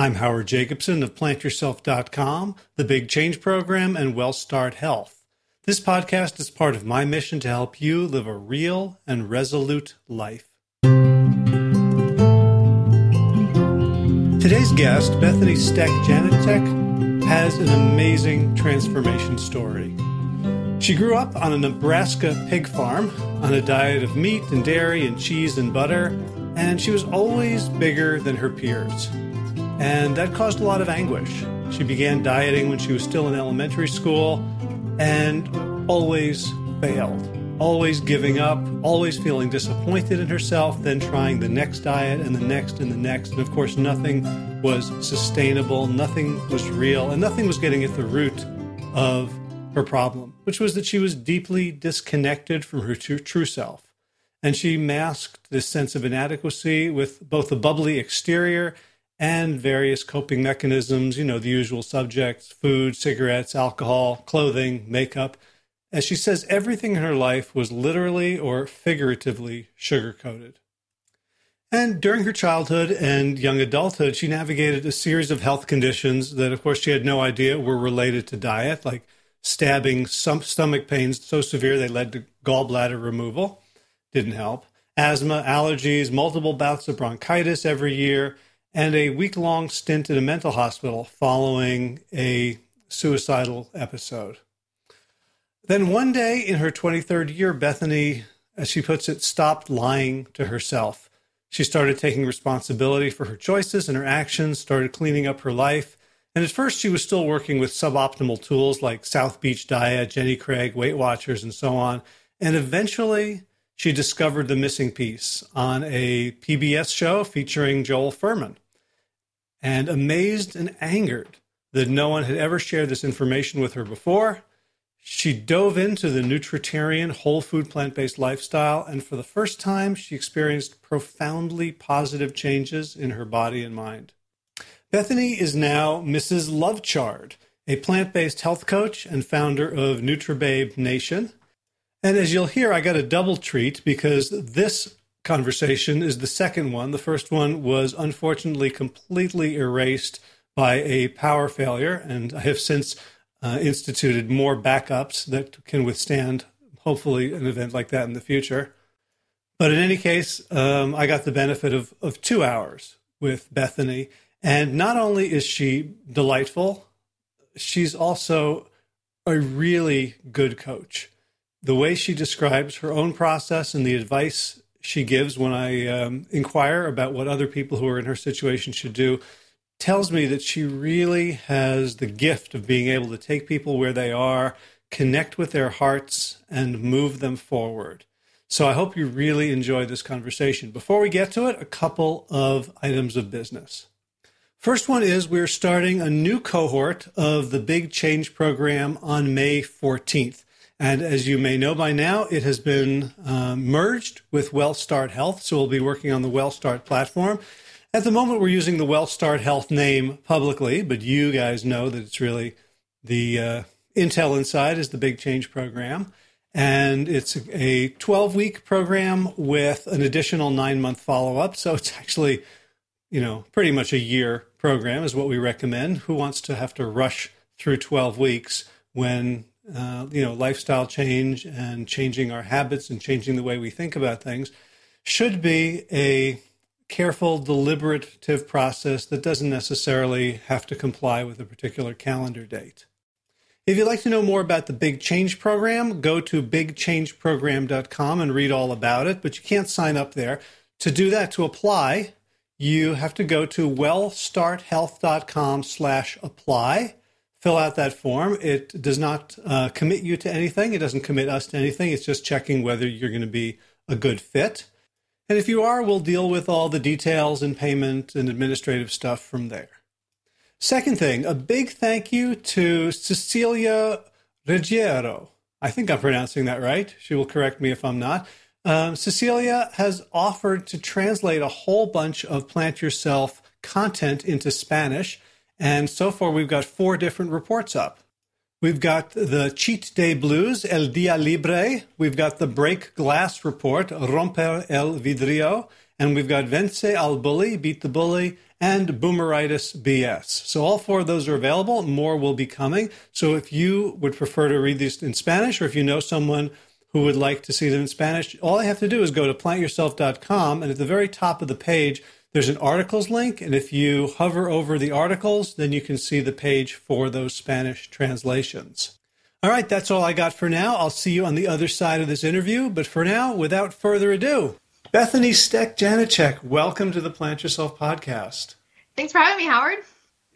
I'm Howard Jacobson of plantyourself.com, the Big Change Program, and WellStart Health. This podcast is part of my mission to help you live a real and resolute life. Today's guest, Bethany Steck Janicek, has an amazing transformation story. She grew up on a Nebraska pig farm on a diet of meat and dairy and cheese and butter, and she was always bigger than her peers and that caused a lot of anguish. She began dieting when she was still in elementary school and always failed, always giving up, always feeling disappointed in herself, then trying the next diet and the next and the next. And of course, nothing was sustainable, nothing was real, and nothing was getting at the root of her problem, which was that she was deeply disconnected from her true, self. And she masked this sense of inadequacy with both a bubbly exterior and various coping mechanisms, you know, the usual subjects food, cigarettes, alcohol, clothing, makeup. As she says, everything in her life was literally or figuratively sugar coated. And during her childhood and young adulthood, she navigated a series of health conditions that, of course, she had no idea were related to diet, like stabbing stomach pains so severe they led to gallbladder removal. Didn't help. Asthma, allergies, multiple bouts of bronchitis every year, and a week long stint in a mental hospital following a suicidal episode. Then one day in her 23rd year, Bethany, as she puts it, stopped lying to herself. She started taking responsibility for her choices and her actions, started cleaning up her life. And at first, she was still working with suboptimal tools like South Beach Diet, Jenny Craig, Weight Watchers, and so on. And eventually, she discovered the missing piece on a PBS show featuring Joel Fuhrman. And amazed and angered that no one had ever shared this information with her before, she dove into the nutritarian, whole food, plant based lifestyle. And for the first time, she experienced profoundly positive changes in her body and mind. Bethany is now Mrs. Lovechard, a plant based health coach and founder of NutriBabe Nation. And as you'll hear, I got a double treat because this conversation is the second one. The first one was unfortunately completely erased by a power failure, and I have since uh, instituted more backups that can withstand, hopefully, an event like that in the future. But in any case, um, I got the benefit of, of two hours with Bethany. And not only is she delightful, she's also a really good coach the way she describes her own process and the advice she gives when I um, inquire about what other people who are in her situation should do tells me that she really has the gift of being able to take people where they are, connect with their hearts, and move them forward. So I hope you really enjoy this conversation. Before we get to it, a couple of items of business. First one is we're starting a new cohort of the Big Change program on May 14th. And as you may know by now, it has been uh, merged with WellStart Health. So we'll be working on the WellStart platform. At the moment, we're using the WellStart Health name publicly, but you guys know that it's really the uh, Intel Inside is the Big Change program. And it's a 12 week program with an additional nine month follow up. So it's actually, you know, pretty much a year program is what we recommend. Who wants to have to rush through 12 weeks when uh, you know, lifestyle change and changing our habits and changing the way we think about things should be a careful, deliberative process that doesn't necessarily have to comply with a particular calendar date. If you'd like to know more about the Big Change Program, go to bigchangeprogram.com and read all about it, but you can't sign up there. To do that, to apply, you have to go to wellstarthealth.com slash apply fill out that form. It does not uh, commit you to anything. It doesn't commit us to anything. It's just checking whether you're going to be a good fit. And if you are we'll deal with all the details and payment and administrative stuff from there. Second thing a big thank you to cecilia Ruggiero. i think i'm pronouncing that right. She will correct me if i'm not. Um, Cecilia has offered to translate a whole bunch of Plant Yourself content into Spanish. And so far, we've got four different reports up. We've got the Cheat Day Blues, El Dia Libre. We've got the Break Glass Report, Romper el Vidrio. And we've got Vence al Bully, Beat the Bully, and Boomeritis BS. So all four of those are available. More will be coming. So if you would prefer to read these in Spanish, or if you know someone who would like to see them in Spanish, all I have to do is go to plantyourself.com, and at the very top of the page, there's an articles link. And if you hover over the articles, then you can see the page for those Spanish translations. All right, that's all I got for now. I'll see you on the other side of this interview. But for now, without further ado, Bethany Steck Janicek, welcome to the Plant Yourself podcast. Thanks for having me, Howard.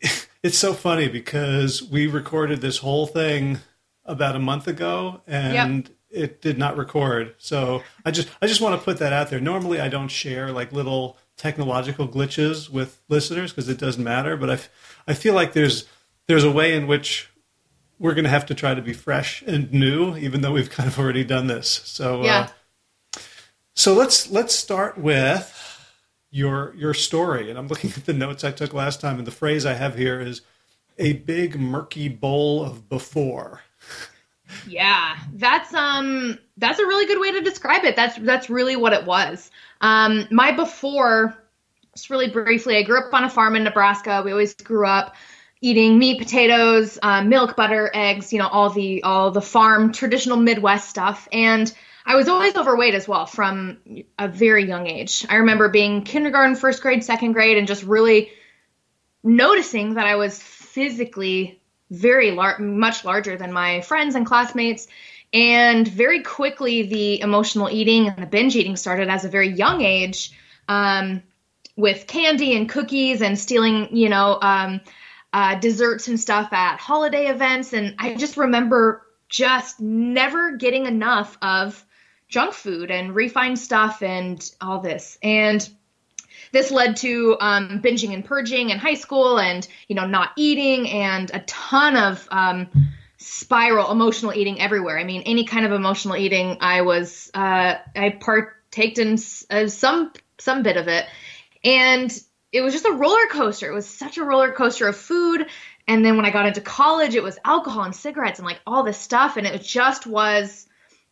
It's so funny because we recorded this whole thing about a month ago and yep it did not record. So I just I just want to put that out there. Normally I don't share like little technological glitches with listeners because it doesn't matter. But I I feel like there's there's a way in which we're going to have to try to be fresh and new, even though we've kind of already done this. So uh, yeah. Uh, so let's let's start with your your story. And I'm looking at the notes I took last time, and the phrase I have here is a big murky bowl of before. Yeah, that's um that's a really good way to describe it. That's that's really what it was. Um my before just really briefly, I grew up on a farm in Nebraska. We always grew up eating meat, potatoes, um, milk, butter, eggs, you know, all the all the farm traditional Midwest stuff. And I was always overweight as well from a very young age. I remember being kindergarten, first grade, second grade, and just really noticing that I was physically very lar- much larger than my friends and classmates. And very quickly, the emotional eating and the binge eating started as a very young age um, with candy and cookies and stealing, you know, um, uh, desserts and stuff at holiday events. And I just remember just never getting enough of junk food and refined stuff and all this. And this led to um, binging and purging in high school and you know not eating and a ton of um, spiral emotional eating everywhere. I mean any kind of emotional eating i was uh, i partaked in uh, some some bit of it. And it was just a roller coaster. It was such a roller coaster of food. And then when i got into college it was alcohol and cigarettes and like all this stuff. And it just was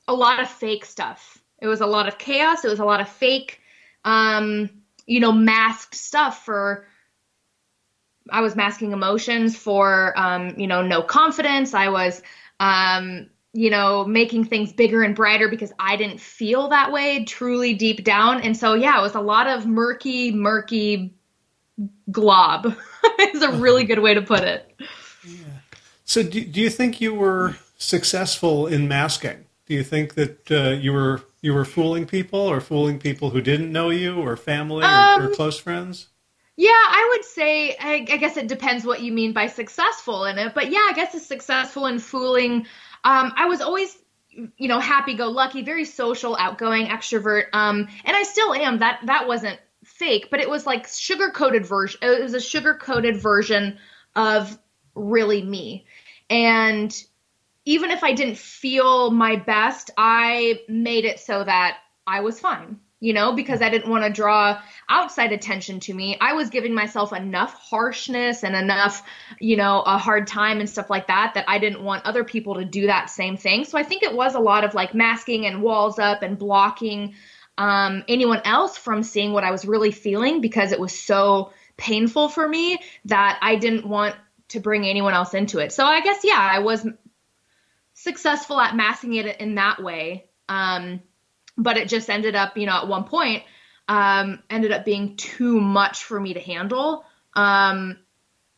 a lot of fake stuff. It was a lot of chaos. It was a lot of fake um you know, masked stuff for I was masking emotions for um, you know, no confidence. I was um, you know, making things bigger and brighter because I didn't feel that way truly deep down. And so yeah, it was a lot of murky, murky glob. is a really good way to put it. Yeah. So do, do you think you were successful in masking? Do you think that uh, you were you were fooling people, or fooling people who didn't know you, or family, um, or, or, um, close friends? Yeah, I would say. I, I, guess it depends what you mean by successful in it, but yeah, I guess it's successful in fooling. Um, I was always, you know, happy-go-lucky, very social, outgoing, extrovert, um, and I still am. That that wasn't fake, but it was like sugar-coated version. It was a sugar-coated version of really me, and even if I didn't feel my best, I made it so that I was fine, you know, because I didn't want to draw outside attention to me. I was giving myself enough harshness and enough, you know, a hard time and stuff like that that I didn't want other people to do that same thing. So I think it was a lot of like masking and walls up and blocking um, anyone else from seeing what I was really feeling because it was so painful for me that I didn't want to bring anyone else into it. So I guess, yeah, I was successful at masking it in that way. Um, but it just ended up, you know, at one point, um, ended up being too much for me to handle um,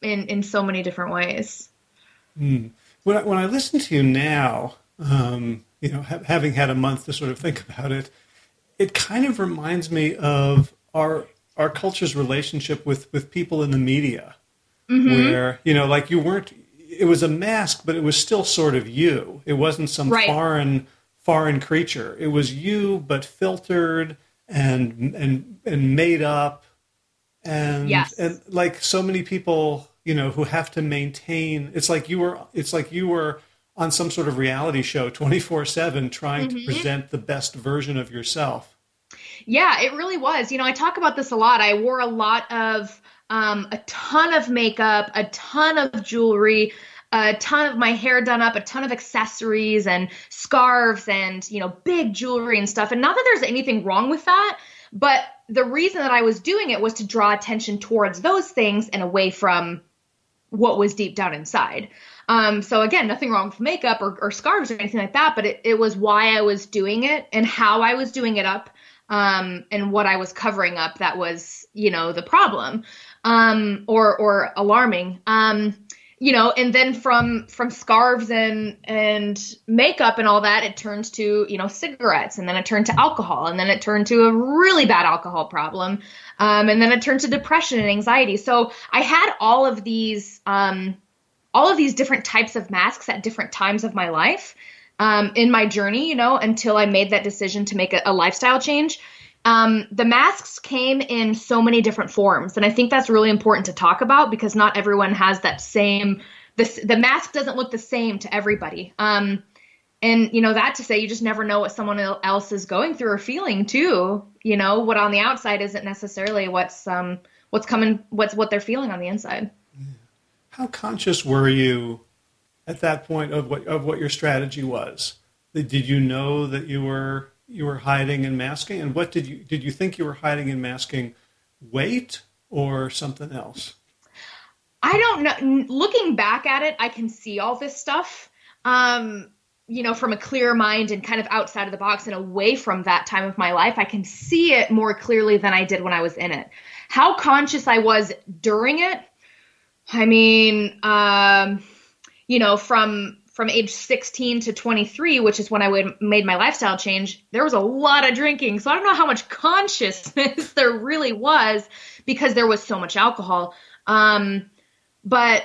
in in so many different ways. Mm. When I, when I listen to you now, um, you know, ha- having had a month to sort of think about it, it kind of reminds me of our our culture's relationship with with people in the media, mm-hmm. where you know, like you weren't. It was a mask, but it was still sort of you. It wasn't some right. foreign foreign creature. It was you, but filtered and and and made up, and yes. and like so many people, you know, who have to maintain. It's like you were. It's like you were on some sort of reality show 24 7 trying mm-hmm. to present the best version of yourself. Yeah, it really was. You know, I talk about this a lot. I wore a lot of, um, a ton of makeup, a ton of jewelry, a ton of my hair done up, a ton of accessories and scarves and, you know, big jewelry and stuff. And not that there's anything wrong with that, but the reason that I was doing it was to draw attention towards those things and away from what was deep down inside. Um, so again, nothing wrong with makeup or, or scarves or anything like that, but it, it was why I was doing it and how I was doing it up um, and what I was covering up that was, you know, the problem um, or or alarming. Um, you know, and then from from scarves and and makeup and all that, it turned to you know cigarettes, and then it turned to alcohol, and then it turned to a really bad alcohol problem, um, and then it turned to depression and anxiety. So I had all of these um, all of these different types of masks at different times of my life um, in my journey, you know, until I made that decision to make a, a lifestyle change. Um, the masks came in so many different forms, and I think that's really important to talk about because not everyone has that same. The, the mask doesn't look the same to everybody. Um, and you know that to say you just never know what someone else is going through or feeling too. You know what on the outside isn't necessarily what's um what's coming what's what they're feeling on the inside. How conscious were you at that point of what of what your strategy was? Did you know that you were you were hiding and masking, and what did you did you think you were hiding and masking? Weight or something else? I don't know. Looking back at it, I can see all this stuff. Um, you know, from a clear mind and kind of outside of the box and away from that time of my life, I can see it more clearly than I did when I was in it. How conscious I was during it, I mean, um, you know, from from age 16 to 23, which is when I would, made my lifestyle change, there was a lot of drinking. So I don't know how much consciousness there really was because there was so much alcohol. Um, but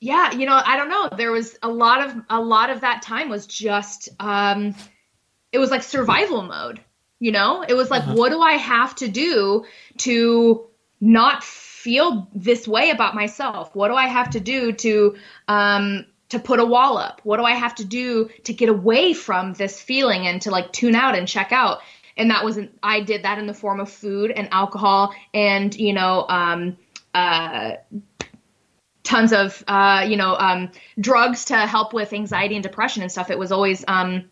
yeah, you know, I don't know. There was a lot of a lot of that time was just um, it was like survival mode. You know, it was like, uh-huh. what do I have to do to not feel this way about myself? What do I have to do to um, to put a wall up? What do I have to do to get away from this feeling and to like tune out and check out? And that wasn't I did that in the form of food and alcohol and you know um, uh, tons of uh, you know um, drugs to help with anxiety and depression and stuff. It was always um,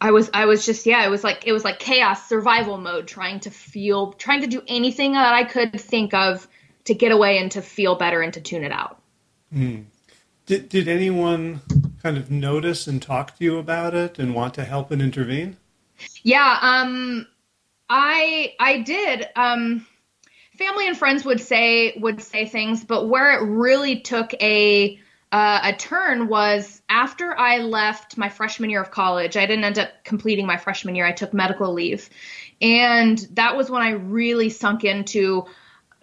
I was I was just yeah, it was like it was like chaos survival mode trying to feel trying to do anything that I could think of to get away and to feel better and to tune it out. Mm. Did did anyone kind of notice and talk to you about it and want to help and intervene? Yeah, um I I did um family and friends would say would say things, but where it really took a uh, a turn was after I left my freshman year of college. I didn't end up completing my freshman year. I took medical leave, and that was when I really sunk into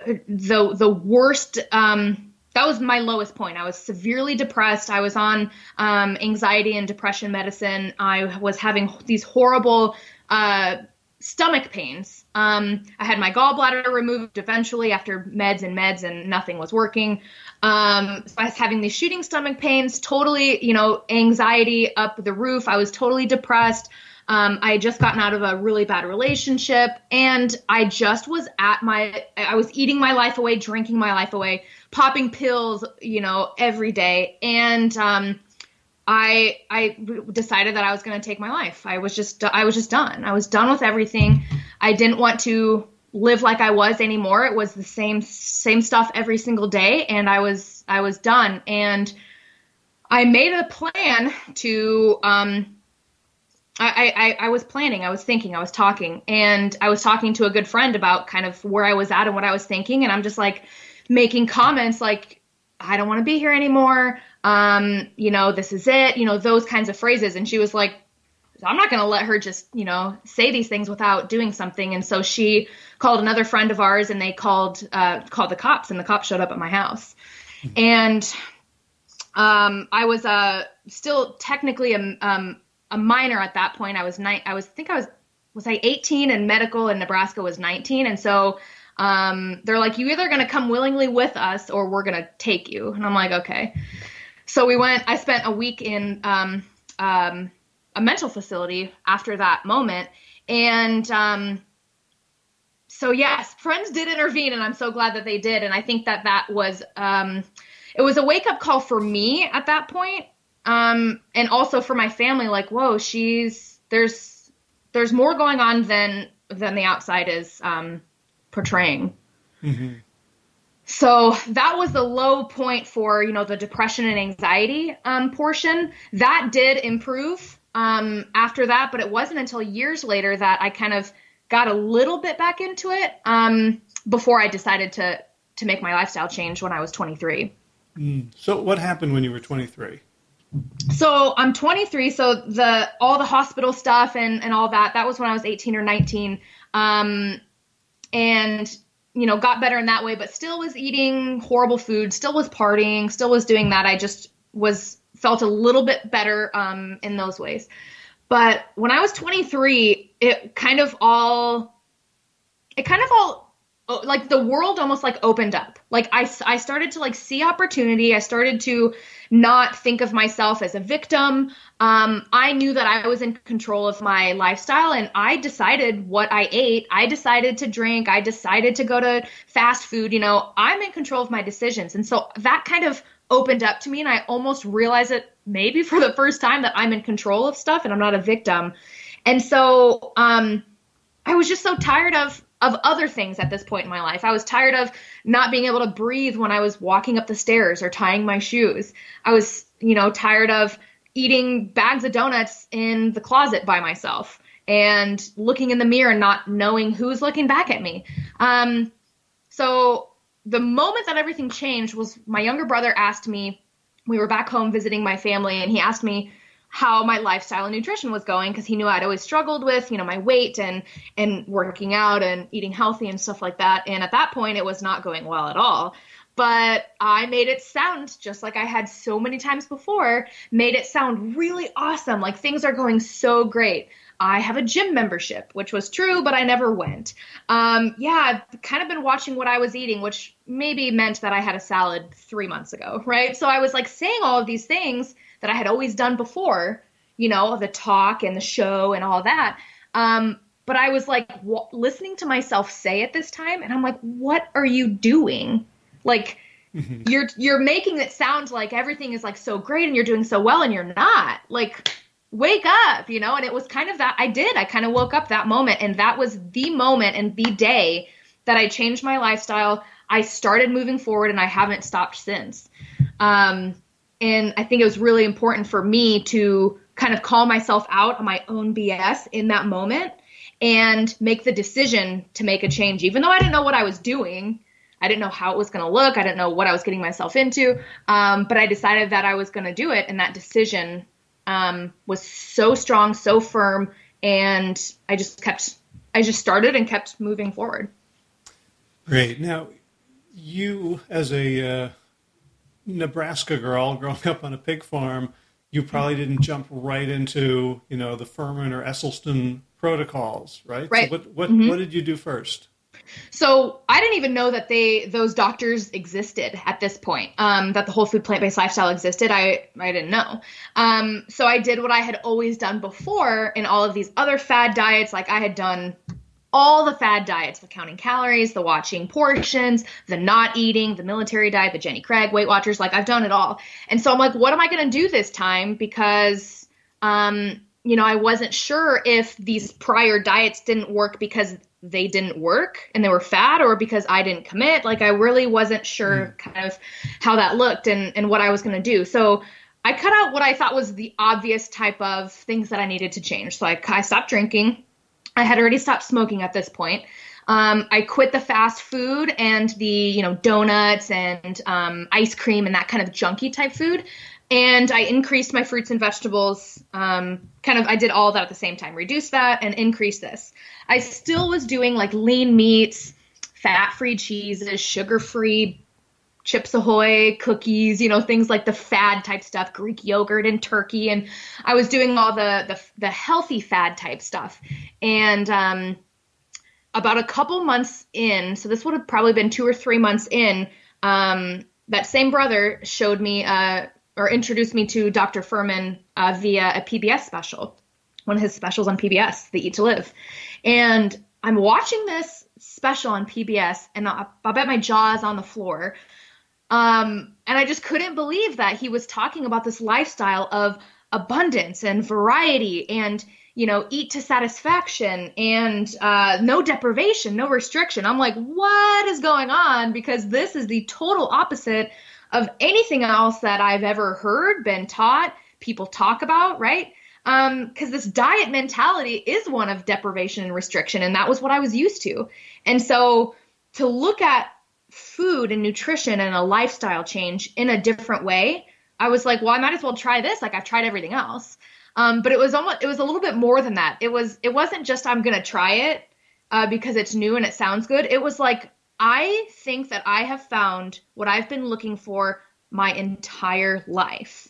the the worst. Um, that was my lowest point. I was severely depressed. I was on um, anxiety and depression medicine. I was having these horrible uh, stomach pains. Um, I had my gallbladder removed eventually after meds and meds, and nothing was working. Um, so I was having these shooting stomach pains, totally, you know, anxiety up the roof. I was totally depressed. Um, I had just gotten out of a really bad relationship, and I just was at my, I was eating my life away, drinking my life away, popping pills, you know, every day, and um, I I decided that I was going to take my life. I was just I was just done. I was done with everything. I didn't want to live like I was anymore. It was the same same stuff every single day and I was I was done and I made a plan to um, I, I, I was planning, I was thinking, I was talking, and I was talking to a good friend about kind of where I was at and what I was thinking, and I'm just like making comments like, I don't want to be here anymore. Um, you know, this is it, you know, those kinds of phrases. And she was like, I'm not going to let her just, you know, say these things without doing something. And so she called another friend of ours and they called, uh, called the cops and the cops showed up at my house. And, um, I was, uh, still technically a, um, a minor at that point. I was nine. I was I think I was was I 18 and medical in Nebraska was 19, and so um, they're like, you either going to come willingly with us or we're going to take you. And I'm like, okay. So we went. I spent a week in um, um, a mental facility after that moment, and um, so yes, friends did intervene, and I'm so glad that they did. And I think that that was um, it was a wake up call for me at that point um, and also for my family, like, whoa, she's there's there's more going on than than the outside is um, portraying. Mm-hmm. So that was the low point for you know the depression and anxiety um, portion. That did improve um, after that, but it wasn't until years later that I kind of got a little bit back into it um, before I decided to to make my lifestyle change when I was 23. Mm. So what happened when you were 23? So I'm 23. So the all the hospital stuff and and all that that was when I was 18 or 19. Um, and you know got better in that way, but still was eating horrible food, still was partying, still was doing that. I just was felt a little bit better um, in those ways. But when I was 23, it kind of all it kind of all like the world almost like opened up. Like I I started to like see opportunity. I started to not think of myself as a victim. Um, I knew that I was in control of my lifestyle and I decided what I ate. I decided to drink. I decided to go to fast food. You know, I'm in control of my decisions. And so that kind of opened up to me and I almost realized it maybe for the first time that I'm in control of stuff and I'm not a victim. And so um, I was just so tired of of other things at this point in my life. I was tired of not being able to breathe when I was walking up the stairs or tying my shoes. I was, you know, tired of eating bags of donuts in the closet by myself and looking in the mirror and not knowing who's looking back at me. Um, so the moment that everything changed was my younger brother asked me, we were back home visiting my family, and he asked me, how my lifestyle and nutrition was going because he knew I'd always struggled with, you know, my weight and and working out and eating healthy and stuff like that. And at that point it was not going well at all. But I made it sound just like I had so many times before, made it sound really awesome, like things are going so great. I have a gym membership, which was true, but I never went. Um, yeah, I've kind of been watching what I was eating, which maybe meant that I had a salad three months ago, right? So I was like saying all of these things that I had always done before, you know, the talk and the show and all that. Um, but I was like w- listening to myself say it this time, and I'm like, what are you doing? Like, mm-hmm. you're you're making it sound like everything is like so great and you're doing so well, and you're not. Like, wake up, you know. And it was kind of that I did. I kind of woke up that moment, and that was the moment and the day that I changed my lifestyle. I started moving forward, and I haven't stopped since. Um, and I think it was really important for me to kind of call myself out on my own BS in that moment and make the decision to make a change, even though I didn't know what I was doing. I didn't know how it was going to look. I didn't know what I was getting myself into. Um, but I decided that I was going to do it. And that decision um, was so strong, so firm. And I just kept, I just started and kept moving forward. Great. Now, you as a, uh Nebraska girl growing up on a pig farm, you probably didn't jump right into you know the Fuhrman or Esselstyn protocols, right? Right. So what what mm-hmm. what did you do first? So I didn't even know that they those doctors existed at this point. Um, that the whole food plant based lifestyle existed. I I didn't know. Um, so I did what I had always done before in all of these other fad diets. Like I had done all the fad diets, the counting calories, the watching portions, the not eating, the military diet, the Jenny Craig, Weight Watchers, like I've done it all. And so I'm like, what am I going to do this time? Because, um, you know, I wasn't sure if these prior diets didn't work because they didn't work and they were fad or because I didn't commit. Like I really wasn't sure mm. kind of how that looked and, and what I was going to do. So I cut out what I thought was the obvious type of things that I needed to change. So I, I stopped drinking. I had already stopped smoking at this point. Um, I quit the fast food and the you know donuts and um, ice cream and that kind of junky type food, and I increased my fruits and vegetables. Um, kind of, I did all that at the same time. Reduce that and increase this. I still was doing like lean meats, fat-free cheeses, sugar-free Chips Ahoy cookies, you know, things like the fad type stuff, Greek yogurt and turkey, and I was doing all the the, the healthy fad type stuff. And um, about a couple months in, so this would have probably been two or three months in, um, that same brother showed me uh, or introduced me to Dr. Fuhrman uh, via a PBS special, one of his specials on PBS, The Eat to Live, and I'm watching this special on PBS, and I, I bet my jaw is on the floor um, and I just couldn't believe that he was talking about this lifestyle of abundance and variety and, you know, eat to satisfaction and uh, no deprivation, no restriction. I'm like, what is going on? Because this is the total opposite of anything else that I've ever heard, been taught, people talk about, right? because um, this diet mentality is one of deprivation and restriction, and that was what I was used to. And so to look at food and nutrition and a lifestyle change in a different way, I was like, well, I might as well try this. Like I've tried everything else. Um, but it was almost, it was a little bit more than that. It was, it wasn't just I'm gonna try it uh, because it's new and it sounds good. It was like I think that I have found what I've been looking for my entire life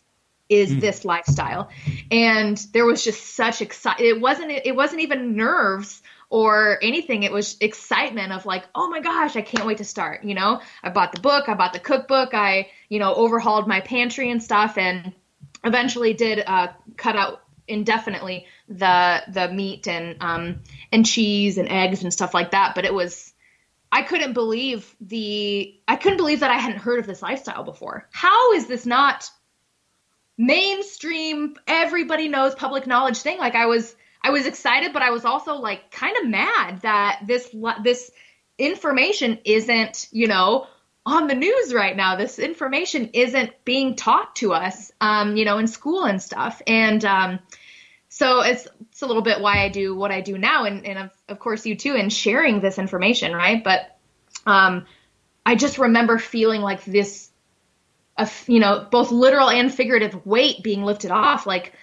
is mm. this lifestyle and there was just such excitement it wasn't it wasn't even nerves or anything. It was excitement of like, oh my gosh, I can't wait to start. You know, I bought the book, I bought the cookbook, I, you know, overhauled my pantry and stuff and eventually did uh, cut out indefinitely the the meat and um and cheese and eggs and stuff like that but it was I couldn't believe the I couldn't believe that I hadn't heard of this lifestyle before. How is this not mainstream everybody knows public knowledge thing like I was I was excited, but I was also like kind of mad that this this information isn't, you know, on the news right now. This information isn't being taught to us, um, you know, in school and stuff. And um, so it's it's a little bit why I do what I do now, and, and of, of course you too, in sharing this information, right? But um, I just remember feeling like this, a, you know, both literal and figurative weight being lifted off, like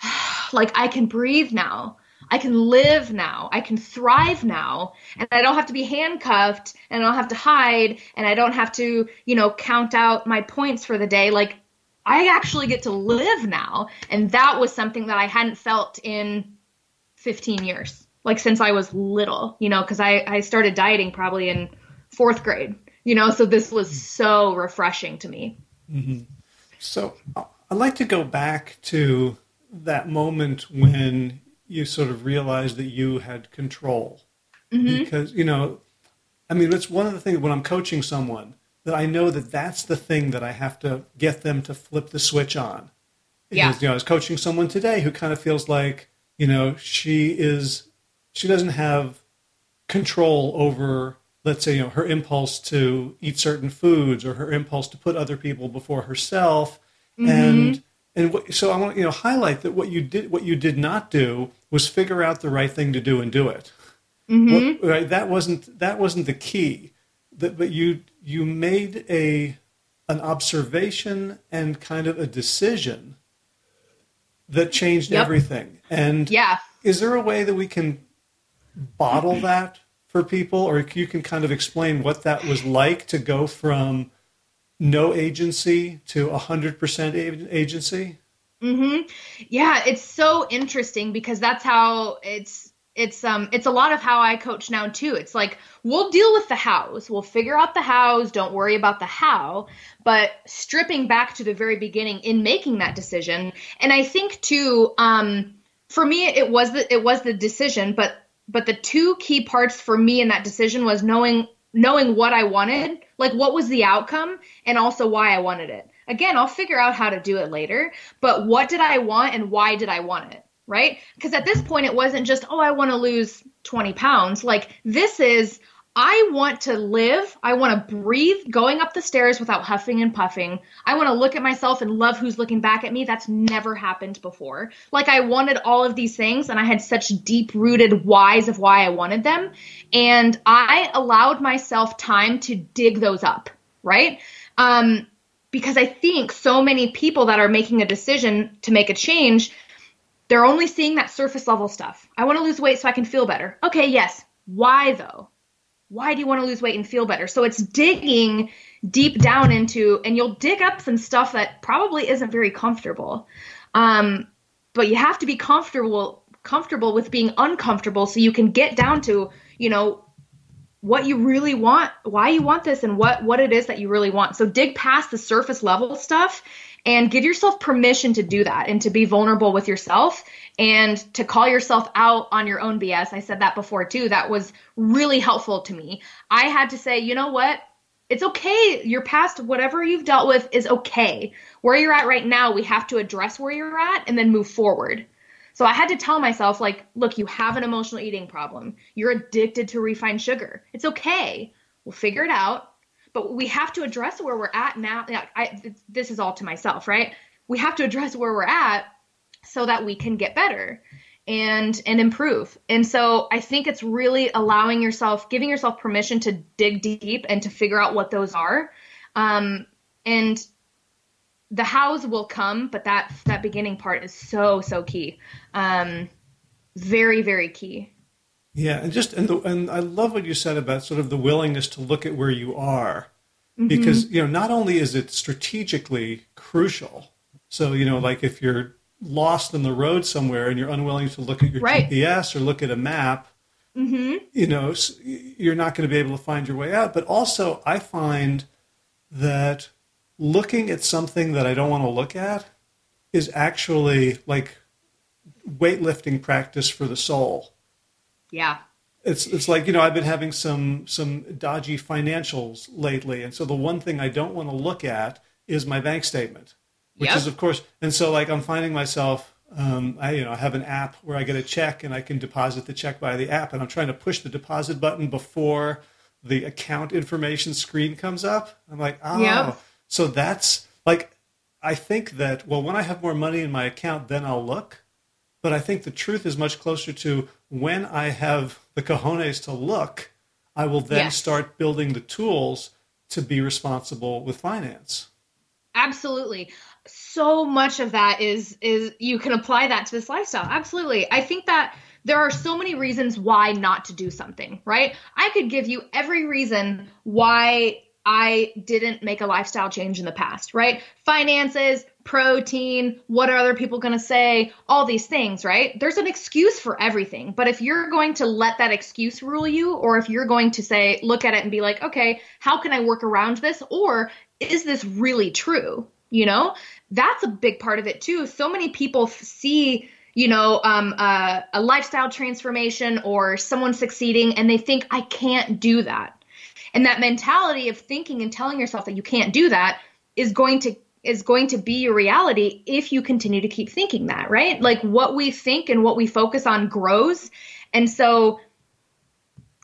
like I can breathe now. I can live now. I can thrive now. And I don't have to be handcuffed and I don't have to hide and I don't have to, you know, count out my points for the day. Like I actually get to live now. And that was something that I hadn't felt in 15 years, like since I was little, you know, because I, I started dieting probably in fourth grade, you know, so this was so refreshing to me. Mm-hmm. So I'd like to go back to that moment when you sort of realized that you had control. Mm-hmm. Because, you know, I mean, it's one of the things when I'm coaching someone that I know that that's the thing that I have to get them to flip the switch on. Yeah. Because, you know, I was coaching someone today who kind of feels like, you know, she is, she doesn't have control over, let's say, you know, her impulse to eat certain foods or her impulse to put other people before herself. Mm-hmm. And, and what, so I want to you know highlight that what you did what you did not do was figure out the right thing to do and do it. Mm-hmm. What, right? That wasn't that wasn't the key. That but you you made a an observation and kind of a decision that changed yep. everything. And yeah, is there a way that we can bottle that for people, or you can kind of explain what that was like to go from no agency to 100% agency? Mhm. Yeah, it's so interesting because that's how it's it's um it's a lot of how I coach now too. It's like we'll deal with the hows. We'll figure out the hows, don't worry about the how, but stripping back to the very beginning in making that decision. And I think too um for me it was the it was the decision, but but the two key parts for me in that decision was knowing knowing what I wanted, like what was the outcome, and also why I wanted it. Again, I'll figure out how to do it later, but what did I want and why did I want it? Right? Because at this point, it wasn't just, oh, I want to lose 20 pounds. Like, this is, I want to live. I want to breathe going up the stairs without huffing and puffing. I want to look at myself and love who's looking back at me. That's never happened before. Like I wanted all of these things and I had such deep rooted whys of why I wanted them. And I allowed myself time to dig those up, right? Um, because I think so many people that are making a decision to make a change, they're only seeing that surface level stuff. I want to lose weight so I can feel better. Okay, yes. Why though? Why do you want to lose weight and feel better? So it's digging deep down into, and you'll dig up some stuff that probably isn't very comfortable. Um, but you have to be comfortable comfortable with being uncomfortable so you can get down to you know what you really want why you want this and what what it is that you really want so dig past the surface level stuff and give yourself permission to do that and to be vulnerable with yourself and to call yourself out on your own BS. I said that before too. That was really helpful to me. I had to say, you know what? It's okay. Your past, whatever you've dealt with, is okay. Where you're at right now, we have to address where you're at and then move forward. So I had to tell myself, like, look, you have an emotional eating problem. You're addicted to refined sugar. It's okay. We'll figure it out. But we have to address where we're at now. I, this is all to myself, right? We have to address where we're at so that we can get better and and improve. And so I think it's really allowing yourself, giving yourself permission to dig deep and to figure out what those are. Um, and the hows will come, but that that beginning part is so so key. Um, very very key. Yeah, and just and the, and I love what you said about sort of the willingness to look at where you are, mm-hmm. because you know not only is it strategically crucial. So you know, like if you're lost in the road somewhere and you're unwilling to look at your right. GPS or look at a map, mm-hmm. you know, you're not going to be able to find your way out. But also, I find that looking at something that I don't want to look at is actually like weightlifting practice for the soul. Yeah. It's it's like, you know, I've been having some some dodgy financials lately. And so the one thing I don't want to look at is my bank statement which yep. is of course and so like i'm finding myself um, i you know i have an app where i get a check and i can deposit the check by the app and i'm trying to push the deposit button before the account information screen comes up i'm like oh yep. so that's like i think that well when i have more money in my account then i'll look but i think the truth is much closer to when i have the cojones to look i will then yes. start building the tools to be responsible with finance absolutely so much of that is is you can apply that to this lifestyle. Absolutely. I think that there are so many reasons why not to do something, right? I could give you every reason why I didn't make a lifestyle change in the past, right? Finances, protein, what are other people going to say? All these things, right? There's an excuse for everything. But if you're going to let that excuse rule you, or if you're going to say, look at it and be like, okay, how can I work around this? Or is this really true? you know that's a big part of it too so many people see you know um, uh, a lifestyle transformation or someone succeeding and they think i can't do that and that mentality of thinking and telling yourself that you can't do that is going to is going to be your reality if you continue to keep thinking that right like what we think and what we focus on grows and so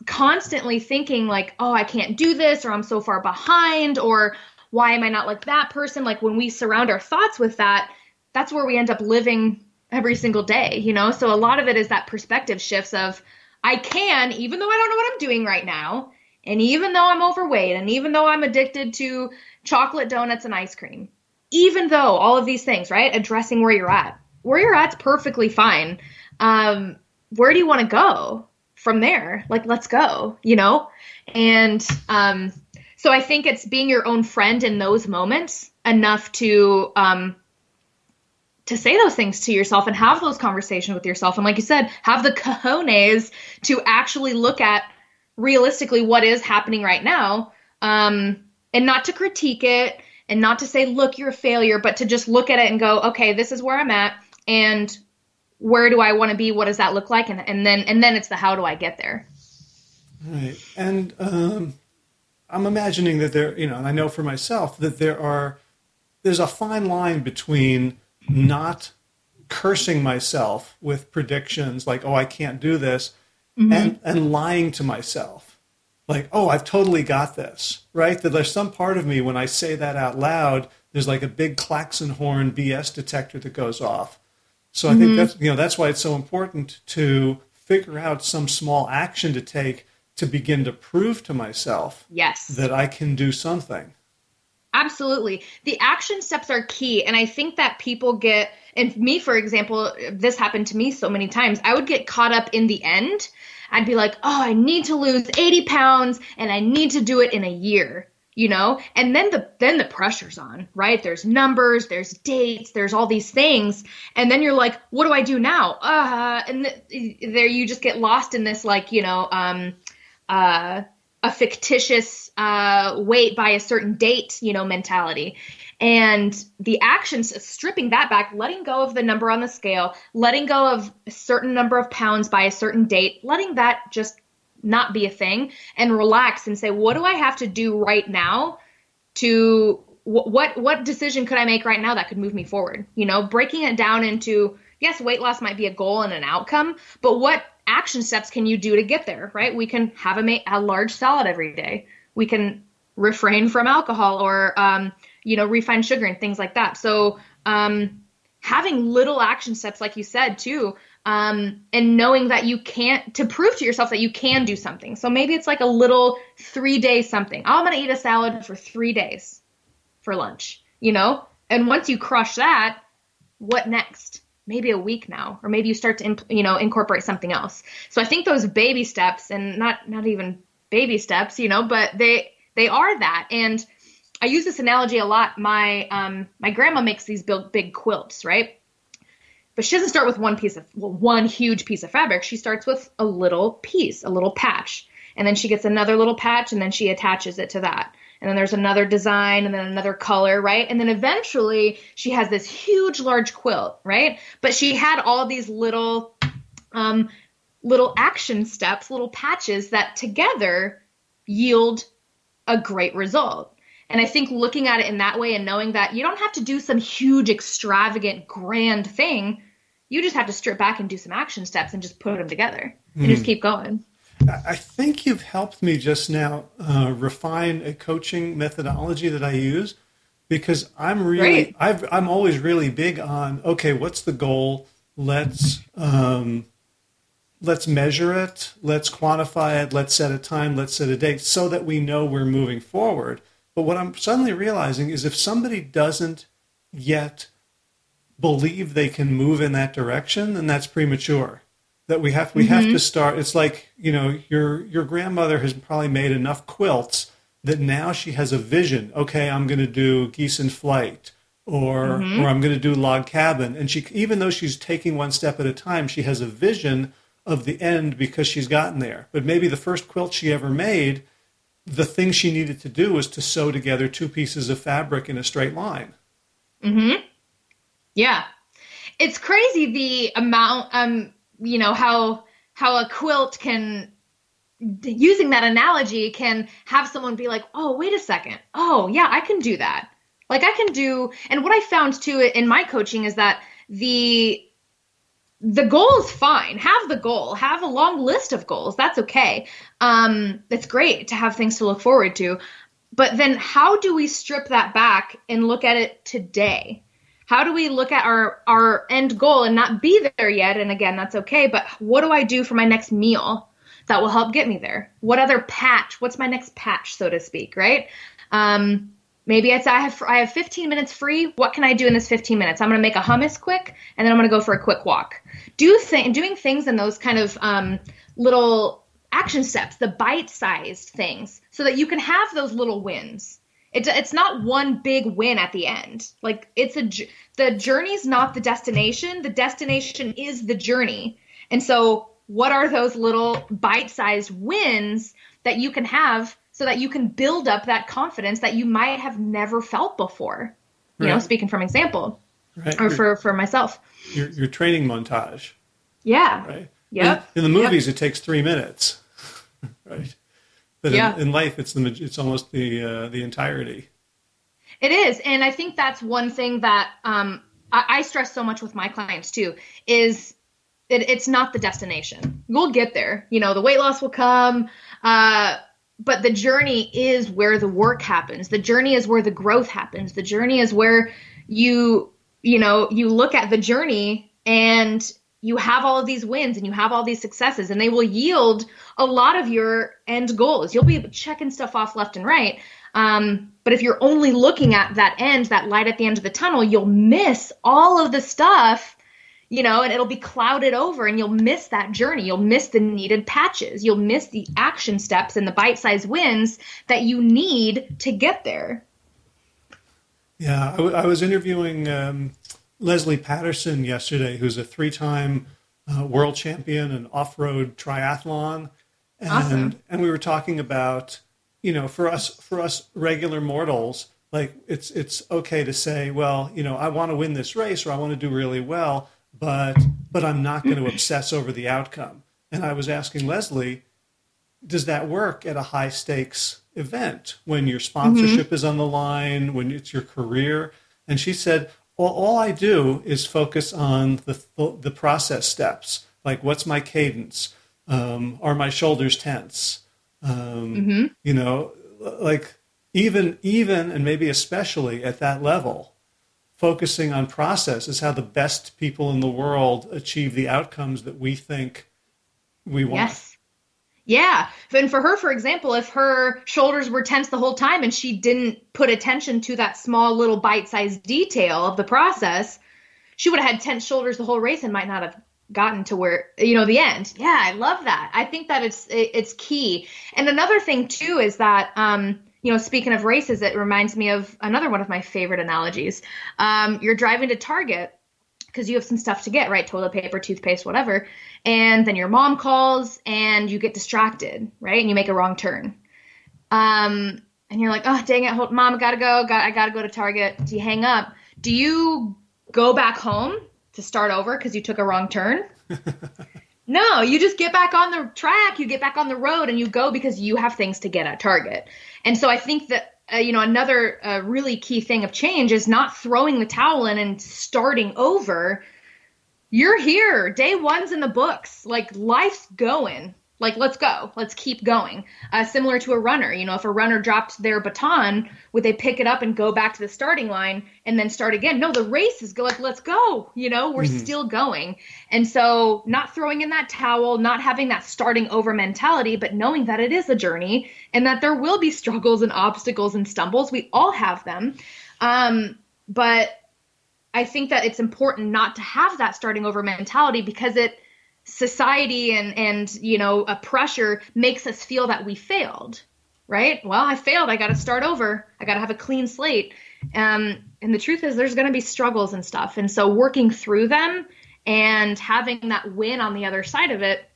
constantly thinking like oh i can't do this or i'm so far behind or why am I not like that person? Like when we surround our thoughts with that, that's where we end up living every single day, you know? So a lot of it is that perspective shifts of I can, even though I don't know what I'm doing right now, and even though I'm overweight, and even though I'm addicted to chocolate donuts and ice cream, even though all of these things, right? Addressing where you're at. Where you're at's perfectly fine. Um, where do you want to go from there? Like, let's go, you know? And um, so I think it's being your own friend in those moments enough to um, to say those things to yourself and have those conversations with yourself. And like you said, have the cojones to actually look at realistically what is happening right now, um, and not to critique it and not to say, look, you're a failure, but to just look at it and go, okay, this is where I'm at, and where do I want to be? What does that look like? And, and then and then it's the how do I get there. Right. And um, I'm imagining that there, you know, and I know for myself that there are, there's a fine line between not cursing myself with predictions like, oh, I can't do this, mm-hmm. and, and lying to myself. Like, oh, I've totally got this, right? That there's some part of me when I say that out loud, there's like a big klaxon horn BS detector that goes off. So I mm-hmm. think that's you know that's why it's so important to figure out some small action to take to begin to prove to myself yes that I can do something. Absolutely. The action steps are key and I think that people get and me for example, this happened to me so many times. I would get caught up in the end I'd be like, oh, I need to lose 80 pounds and I need to do it in a year, you know? And then the then the pressure's on, right? There's numbers, there's dates, there's all these things, and then you're like, what do I do now? Uh, and th- there you just get lost in this like, you know, um, uh, a fictitious uh, weight by a certain date, you know, mentality and the actions stripping that back letting go of the number on the scale letting go of a certain number of pounds by a certain date letting that just not be a thing and relax and say what do i have to do right now to what what decision could i make right now that could move me forward? You know breaking it down into yes weight loss might be a goal and an outcome but what action steps can you do to get there right? We can have a, a large salad every day. We can refrain from alcohol or um, you know, refined sugar and things like that. So, um, having little action steps, like you said, too, um, and knowing that you can't, to prove to yourself that you can do something. So maybe it's like a little three day something. Oh, I'm going to eat a salad for three days for lunch, you know? And once you crush that, what next? Maybe a week now, or maybe you start to, you know, incorporate something else. So I think those baby steps, and not not even baby steps, you know, but they they are that. And I use this analogy a lot. My um, my grandma makes these big, big quilts, right? But she doesn't start with one piece of well, one huge piece of fabric. She starts with a little piece, a little patch, and then she gets another little patch, and then she attaches it to that. And then there's another design, and then another color, right? And then eventually she has this huge, large quilt, right? But she had all these little, um, little action steps, little patches that together yield a great result. And I think looking at it in that way and knowing that you don't have to do some huge, extravagant, grand thing. You just have to strip back and do some action steps and just put them together and mm. just hmm. keep going. I think you've helped me just now uh, refine a coaching methodology that I use because I'm really, i am always really big on okay, what's the goal? Let's um, let's measure it, let's quantify it, let's set a time, let's set a date, so that we know we're moving forward. But what I'm suddenly realizing is if somebody doesn't yet believe they can move in that direction, then that's premature. That we have we mm-hmm. have to start. It's like you know your your grandmother has probably made enough quilts that now she has a vision. Okay, I'm going to do geese in flight, or mm-hmm. or I'm going to do log cabin. And she even though she's taking one step at a time, she has a vision of the end because she's gotten there. But maybe the first quilt she ever made the thing she needed to do was to sew together two pieces of fabric in a straight line. Mhm. Yeah. It's crazy the amount um you know how how a quilt can using that analogy can have someone be like, "Oh, wait a second. Oh, yeah, I can do that." Like I can do and what I found too in my coaching is that the the goal is fine. Have the goal. Have a long list of goals. That's okay. Um, it's great to have things to look forward to. But then how do we strip that back and look at it today? How do we look at our our end goal and not be there yet? And again, that's okay. But what do I do for my next meal that will help get me there? What other patch? What's my next patch, so to speak? Right? Um, Maybe it's I have I have 15 minutes free. What can I do in this 15 minutes? I'm going to make a hummus quick, and then I'm going to go for a quick walk. Do th- doing things in those kind of um, little action steps, the bite-sized things, so that you can have those little wins. It, it's not one big win at the end. Like it's a the journey's not the destination. The destination is the journey. And so, what are those little bite-sized wins that you can have so that you can build up that confidence that you might have never felt before. You right. know, speaking from example, right. or your, for for myself. Your your training montage. Yeah. Right. Yeah. In, in, the movies, yep. it takes three minutes. right. But yeah. in, in, life, it's the it's almost the uh, the entirety. It is, and I think that's one thing that um, I, I stress so much with my clients too. Is it, it's not the destination. We'll get there. You know, the weight loss will come. Uh, but the journey is where the work happens. The journey is where the growth happens. The journey is where you, you know, you look at the journey and you have all of these wins and you have all these successes and they will yield a lot of your end goals. You'll be checking stuff off left and right. Um, but if you're only looking at that end, that light at the end of the tunnel, you'll miss all of the stuff you know, and it'll be clouded over and you'll miss that journey. You'll miss the needed patches. You'll miss the action steps and the bite sized wins that you need to get there. Yeah, I, w- I was interviewing um, Lesley Paterson yesterday, who's a three time uh, world champion in off road triathlon. And, awesome. and we were talking about, you know, for us, for us regular mortals, like it's, it's okay to say, well, you know, I want to win this race or I want to do really well but but I'm not going to obsess over the outcome. And I was asking Lesley, does that work at a high stakes event when your sponsorship mm-hmm. is on the line, when it's your career? And she said, well, all I do is focus on the the process steps, like what's my cadence, um, are my shoulders tense, um, mm-hmm. you know, like even even and maybe especially at that level focusing on process is how the best people in the world achieve the outcomes that we think we want. Yes. Yeah. And for her, for example, if her shoulders were tense the whole time and she didn't put attention to that small little bite sized detail of the process, she would have had tense shoulders the whole race and might not have gotten to where you know the end yeah i love that i think that it's it's key and another thing too is that um you know, speaking of races, it reminds me of another one of my favorite analogies. Um, you're driving to Target because you have some stuff to get, right? Toilet paper, toothpaste, whatever. And then your mom calls and you get distracted, right? And you make a wrong turn. Um, and you're like, oh, dang it, hold, mom, I gotta go. Got, I gotta go to Target. Do you hang up? Do you go back home to start over because you took a wrong turn? No, you just get back on the track, you get back on the road, and you go because you have things to get at Target. And so I think that uh, you know another uh, really key thing of change is not throwing the towel in and starting over. You're here. Day one's in the books. Like life's going like let's go. Let's keep going. Uh, similar to a runner you know if a runner dropped their baton would they pick it up and go back to the starting line and then start again? No the race is go like let's go you know we're mm-hmm. still going. And so not throwing in that towel not having that starting over mentality but knowing that it is a journey and that there will be struggles and obstacles and stumbles. We all have them. Um, but i think that it's important not to have that starting over mentality because it society and and you know a pressure makes us feel that we failed right? Well i failed. I got to start over. I got to have a clean slate. Um, and the truth is there's going to be struggles and stuff. And so working through them and having that win on the other side of it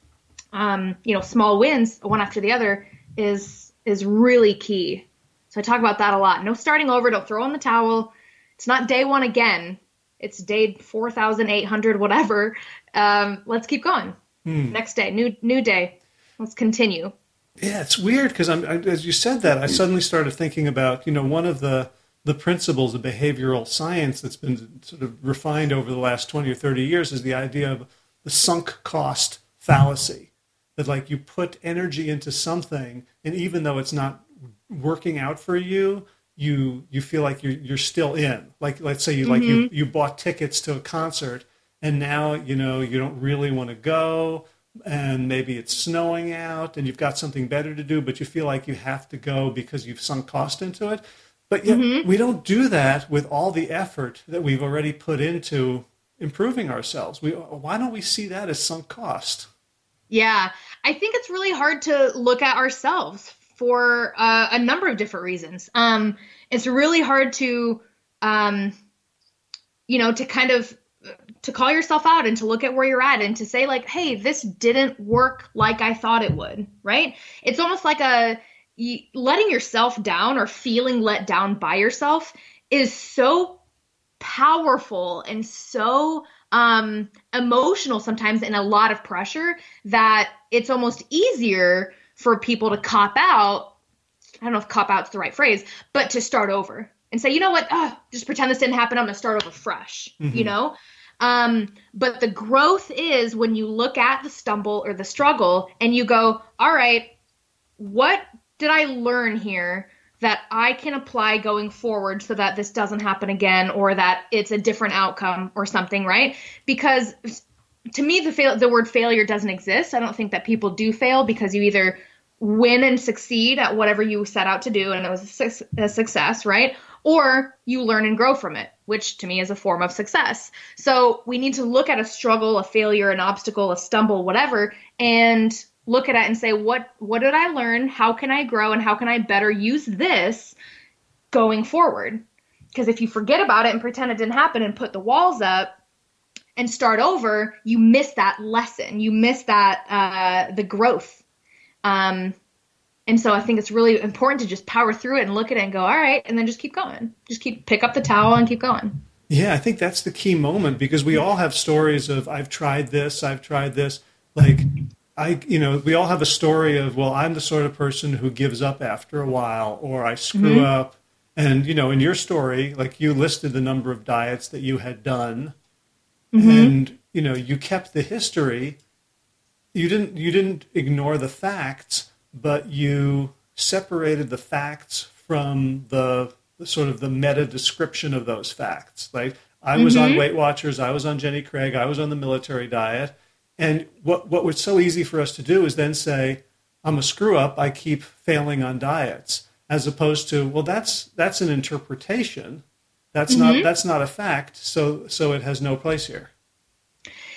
um, you know small wins one after the other is is really key. So i talk about that a lot. No starting over. Don't throw in the towel. It's not day one again it's day 4800 whatever um, let's keep going. Hmm. Next day, new new day. Let's continue. Yeah, it's weird because I'm I, as you said that I suddenly started thinking about you know one of the the principles of behavioral science that's been sort of refined over the last 20 or 30 years is the idea of the sunk cost fallacy that like you put energy into something and even though it's not working out for you you you feel like you're you're still in like let's say you mm-hmm. like you mm-hmm. you bought tickets to a concert and now you know you don't really want to go and maybe it's snowing out and you've got something better to do but you feel like you have to go because you've sunk cost into it but yet mm-hmm. we don't do that with all the effort that we've already put into improving ourselves we why don't we see that as sunk cost yeah i think it's really hard to look at ourselves for uh, a number of different reasons. Um, it's really hard to um, you know to kind of to call yourself out and to look at where you're at and to say like hey this didn't work like i thought it would right? It's almost like a letting yourself down or feeling let down by yourself is so powerful and so um, emotional sometimes and a lot of pressure that it's almost easier for people to cop out i don't know if cop out's the right phrase but to start over and say you know what oh, just pretend this didn't happen i'm gonna start over fresh mm-hmm. you know um, but the growth is when you look at the stumble or the struggle and you go, all right, what did I learn here that I can apply going forward so that this doesn't happen again or that it's a different outcome or something, right? Because to me the fail the word failure doesn't exist. I don't think that people do fail because you either win and succeed at whatever you set out to do and it was a, success, right? Or you learn and grow from it, which to me is a form of success. So we need to look at a struggle, a failure, an obstacle, a stumble, whatever, and look at it and say, what what did I learn? How can I grow and how can I better use this going forward? Because if you forget about it and pretend it didn't happen and put the walls up, and start over, you miss that lesson. You miss that uh, the growth. Um, and so I think it's really important to just power through it and look at it and go, all right, and then just keep going. Just keep pick up the towel and keep going. Yeah, I think that's the key moment because we all have stories of I've tried this, I've tried this. Like I, you know, we all have a story of well, I'm the sort of person who gives up after a while, or I screw mm-hmm. up. And you know, in your story, like you listed the number of diets that you had done, mm-hmm. and you know, you kept the history. You didn't. You didn't ignore the facts but you separated the facts from the, the sort of the meta description of those facts. Like I was mm-hmm. on Weight Watchers, I was on Jenny Craig, I was on the military diet. And what, what was so easy for us to do is then say, I'm a screw up, I keep failing on diets, as opposed to, well, that's that's an interpretation. That's mm-hmm. not that's not a fact, so so it has no place here.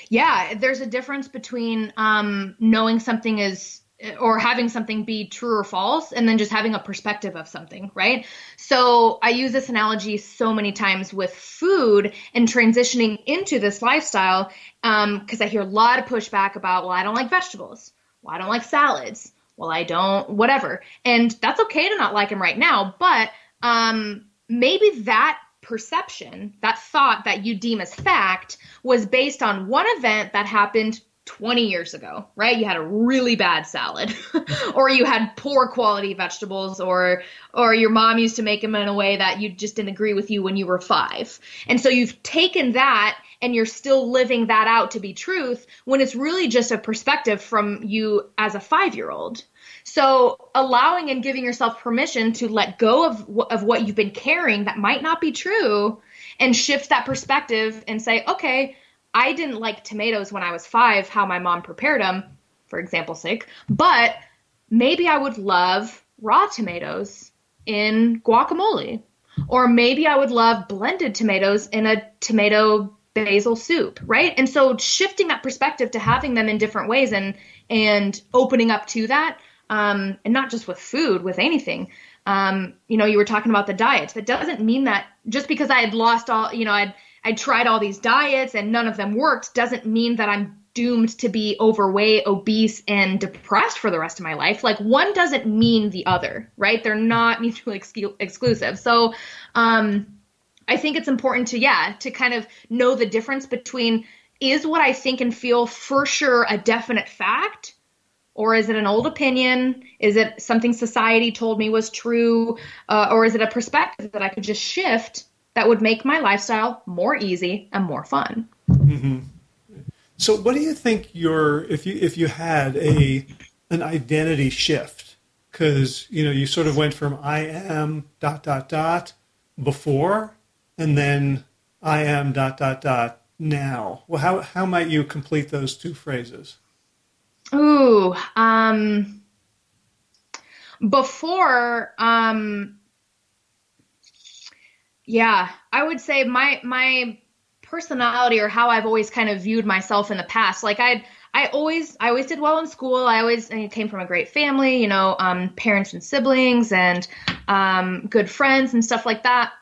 Yeah, there's a difference between um, knowing something is or having something be true or false and then just having a perspective of something, right? So I use this analogy so many times with food and transitioning into this lifestyle because um, I hear a lot of pushback about, well, I don't like vegetables. Well, I don't like salads. Well, I don't, whatever. And that's okay to not like them right now, but um, maybe that perception, that thought that you deem as fact, was based on one event that happened 20 years ago, right? You had a really bad salad or you had poor quality vegetables or or your mom used to make them in a way that you just didn't agree with you when you were 5. And so you've taken that and you're still living that out to be truth when it's really just a perspective from you as a 5-year-old. So allowing and giving yourself permission to let go of of what you've been carrying that might not be true and shift that perspective and say, "Okay, I didn't like tomatoes when I was five, how my mom prepared them, for example's sake, but maybe I would love raw tomatoes in guacamole. Or maybe I would love blended tomatoes in a tomato basil soup, right? And so shifting that perspective to having them in different ways and and opening up to that, um, and not just with food, with anything. Um, you know, you were talking about the diets. That doesn't mean that just because I had lost all, you know, I'd I tried all these diets and none of them worked doesn't mean that I'm doomed to be overweight, obese, and depressed for the rest of my life. Like one doesn't mean the other, right? They're not mutually exclusive. So, um, I think it's important to, yeah, to kind of know the difference between is what I think and feel for sure a definite fact? Or is it an old opinion? Is it something society told me was true? Uh, or is it a perspective that I could just shift that would make my lifestyle more easy and more fun. Mm-hmm. So, what do you think your if you if you had a an identity shift? Because you know you sort of went from I am dot dot dot before, and then I am dot dot dot now. Well, how how might you complete those two phrases? Ooh, um, before um, yeah, I would say my my personality or how I've always kind of viewed myself in the past. Like I I always I always did well in school. I always I came from a great family, you know, um, parents and siblings and um, good friends and stuff like that.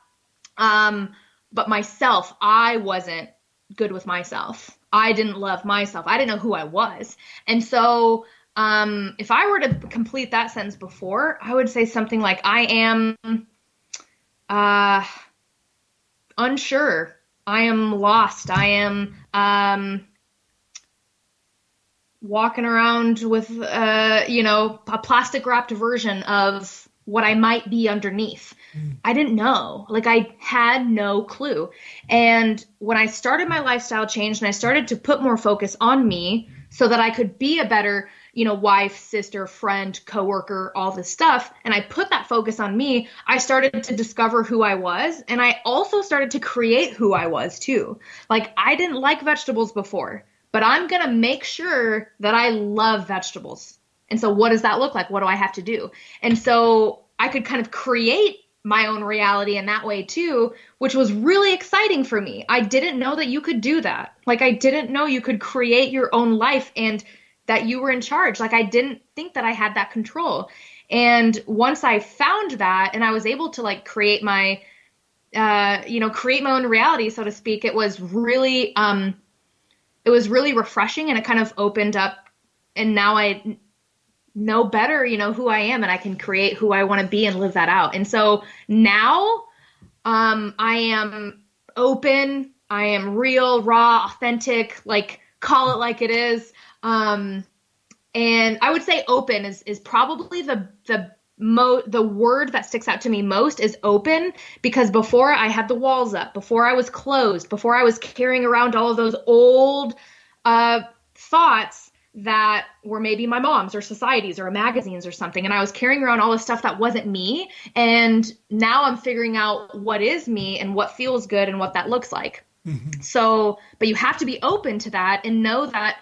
Um, but myself, I wasn't good with myself. I didn't love myself. I didn't know who I was. And so um, if I were to complete that sentence before, I would say something like I am uh unsure. I am lost. I am um, walking around with, uh, you know, a plastic wrapped version of what I might be underneath. Mm. I didn't know. Like, I had no clue. And when I started my lifestyle change and I started to put more focus on me so that I could be a better you know, wife, sister, friend, coworker, all this stuff, and I put that focus on me, I started to discover who I was. And I also started to create who I was too. Like, I didn't like vegetables before, but I'm going to make sure that I love vegetables. And so, what does that look like? What do I have to do? And so, I could kind of create my own reality in that way too, which was really exciting for me. I didn't know that you could do that. Like I didn't know you could create your own life and that you were in charge. Like I didn't think that I had that control. And once I found that and I was able to like create my uh you know, create my own reality so to speak, it was really um it was really refreshing and it kind of opened up and now I know better, you know, who I am and I can create who I want to be and live that out. And so now um, I am open, I am real, raw, authentic, like call it like it is. Um, and I would say open is is probably the the mo the word that sticks out to me most is open because before I had the walls up, before I was closed, before I was carrying around all of those old uh, thoughts that were maybe my mom's or society's or magazines or something. And I was carrying around all this stuff that wasn't me. And now I'm figuring out what is me and what feels good and what that looks like. Mm-hmm. So, but you have to be open to that and know that